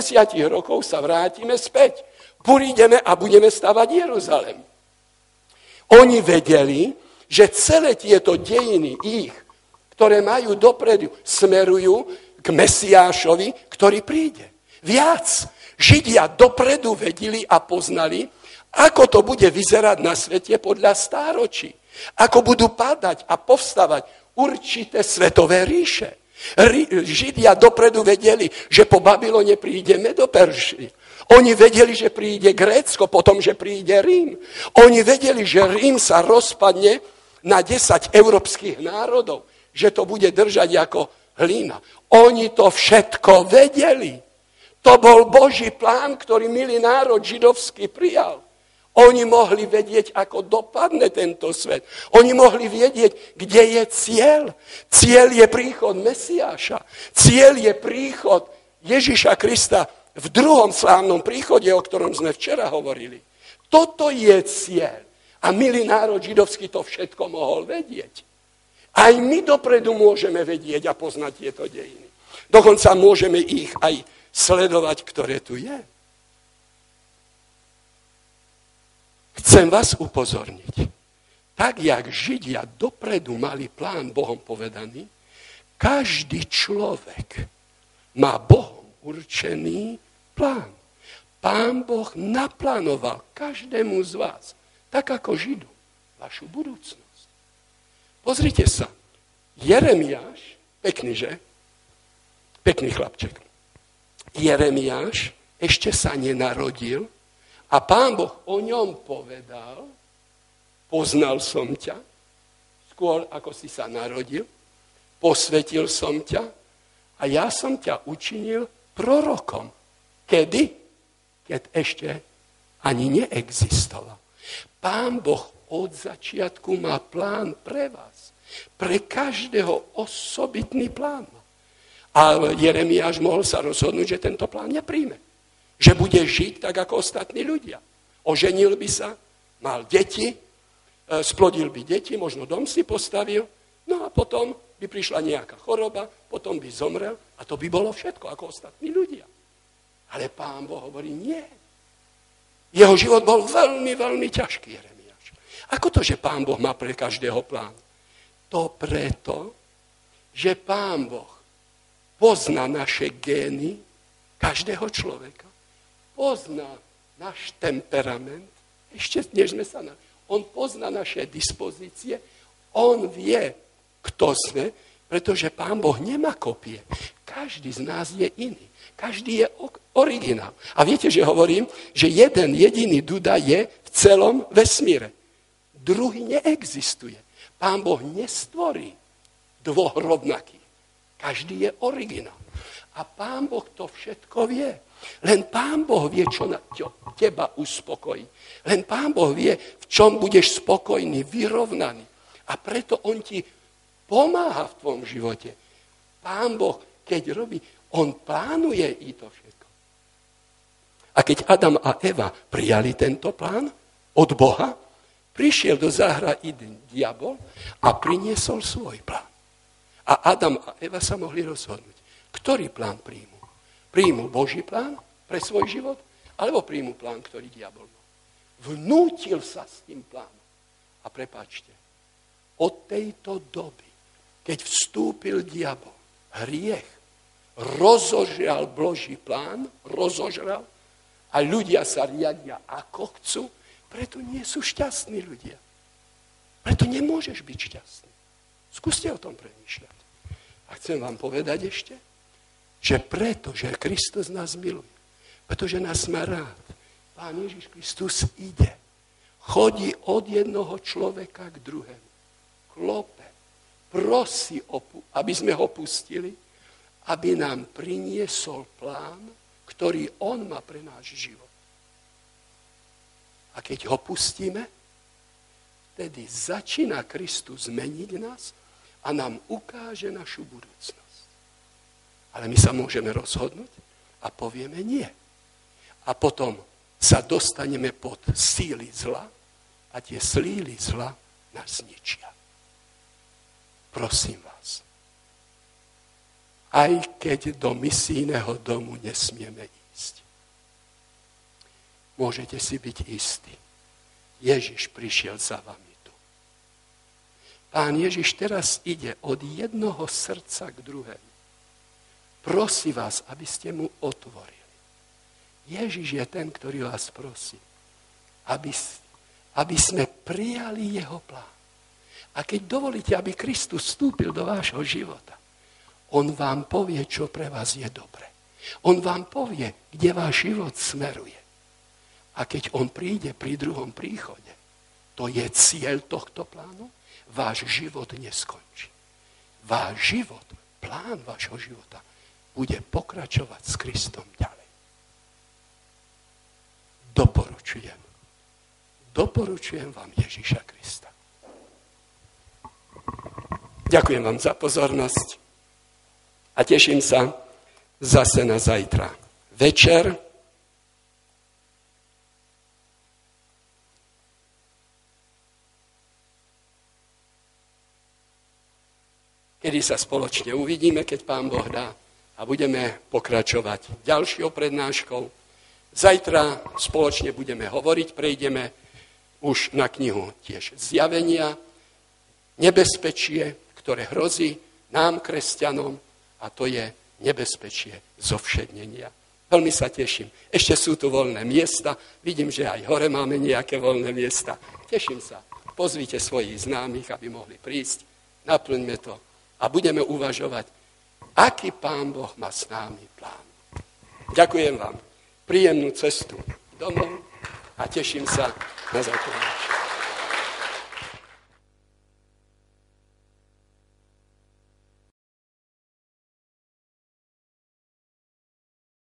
rokov sa vrátime späť. Prídeme a budeme stavať Jeruzalem. Oni vedeli, že celé tieto dejiny ich, ktoré majú dopredu, smerujú k Mesiášovi, ktorý príde. Viac. Židia dopredu vedeli a poznali, ako to bude vyzerať na svete podľa stáročí. Ako budú padať a povstavať určité svetové ríše. Židia dopredu vedeli, že po Babylone príde Medoperši. Oni vedeli, že príde Grécko, potom, že príde Rím. Oni vedeli, že Rím sa rozpadne na 10 európskych národov, že to bude držať ako hlína. Oni to všetko vedeli. To bol Boží plán, ktorý milý národ židovský prijal. Oni mohli vedieť, ako dopadne tento svet. Oni mohli vedieť, kde je cieľ. Cieľ je príchod Mesiáša. Cieľ je príchod Ježiša Krista v druhom slávnom príchode, o ktorom sme včera hovorili. Toto je cieľ. A milý národ židovský to všetko mohol vedieť. Aj my dopredu môžeme vedieť a poznať tieto dejiny. Dokonca môžeme ich aj sledovať, ktoré tu je. Chcem vás upozorniť. Tak, jak Židia dopredu mali plán Bohom povedaný, každý človek má Bohom určený plán. Pán Boh naplánoval každému z vás, tak ako Židu, vašu budúcnosť. Pozrite sa, Jeremiáš, pekný, že? Pekný chlapček. Jeremiáš ešte sa nenarodil, a pán Boh o ňom povedal, poznal som ťa, skôr ako si sa narodil, posvetil som ťa a ja som ťa učinil prorokom. Kedy? Keď ešte ani neexistoval. Pán Boh od začiatku má plán pre vás. Pre každého osobitný plán. A Jeremiáš mohol sa rozhodnúť, že tento plán nepríjme. Že bude žiť tak ako ostatní ľudia. Oženil by sa, mal deti, e, splodil by deti, možno dom si postavil, no a potom by prišla nejaká choroba, potom by zomrel a to by bolo všetko ako ostatní ľudia. Ale pán Boh hovorí, nie. Jeho život bol veľmi, veľmi ťažký, Jeremiáš. Ako to, že pán Boh má pre každého plán? To preto, že pán Boh pozná naše gény každého človeka pozná náš temperament, ešte než sme sa na... On pozná naše dispozície, on vie, kto sme, pretože Pán Boh nemá kopie. Každý z nás je iný. Každý je originál. A viete, že hovorím, že jeden jediný Duda je v celom vesmíre. Druhý neexistuje. Pán Boh nestvorí dvoch rovnakých. Každý je originál. A Pán Boh to všetko vie. Len Pán Boh vie, čo na teba uspokojí. Len Pán Boh vie, v čom budeš spokojný, vyrovnaný. A preto On ti pomáha v tvojom živote. Pán Boh, keď robí, On plánuje i to všetko. A keď Adam a Eva prijali tento plán od Boha, prišiel do jeden diabol a priniesol svoj plán. A Adam a Eva sa mohli rozhodnúť, ktorý plán príjmu. Príjmu Boží plán pre svoj život, alebo príjmu plán, ktorý diabol mal. Vnútil sa s tým plánom. A prepáčte, od tejto doby, keď vstúpil diabol, hriech, rozožral Boží plán, rozožral a ľudia sa riadia ako chcú, preto nie sú šťastní ľudia. Preto nemôžeš byť šťastný. Skúste o tom premýšľať. A chcem vám povedať ešte, že preto, že Kristus nás miluje, pretože nás má rád, Pán Ježiš Kristus ide, chodí od jednoho človeka k druhému, klope, prosí, aby sme ho pustili, aby nám priniesol plán, ktorý on má pre náš život. A keď ho pustíme, vtedy začína Kristus zmeniť nás a nám ukáže našu budúcnosť. Ale my sa môžeme rozhodnúť a povieme nie. A potom sa dostaneme pod síly zla a tie slíly zla nás zničia. Prosím vás, aj keď do misijného domu nesmieme ísť, môžete si byť istí. Ježiš prišiel za vami tu. Pán Ježiš teraz ide od jednoho srdca k druhému prosí vás, aby ste mu otvorili. Ježiš je ten, ktorý vás prosí, aby, aby sme prijali jeho plán. A keď dovolíte, aby Kristus vstúpil do vášho života, On vám povie, čo pre vás je dobre. On vám povie, kde váš život smeruje. A keď on príde pri druhom príchode, to je cieľ tohto plánu, váš život neskončí. Váš život, plán vášho života bude pokračovať s Kristom ďalej. Doporučujem. Doporučujem vám Ježíša Krista. Ďakujem vám za pozornosť a teším sa zase na zajtra. Večer kedy sa spoločne uvidíme, keď Pán Boh dá a budeme pokračovať ďalšou prednáškou. Zajtra spoločne budeme hovoriť, prejdeme už na knihu tiež zjavenia, nebezpečie, ktoré hrozí nám, kresťanom, a to je nebezpečie zovšednenia. Veľmi sa teším. Ešte sú tu voľné miesta. Vidím, že aj hore máme nejaké voľné miesta. Teším sa. Pozvite svojich známych, aby mohli prísť. Naplňme to. A budeme uvažovať, aký Pán Boh má s námi plán. Ďakujem vám. Príjemnú cestu domov a teším sa na zajtra.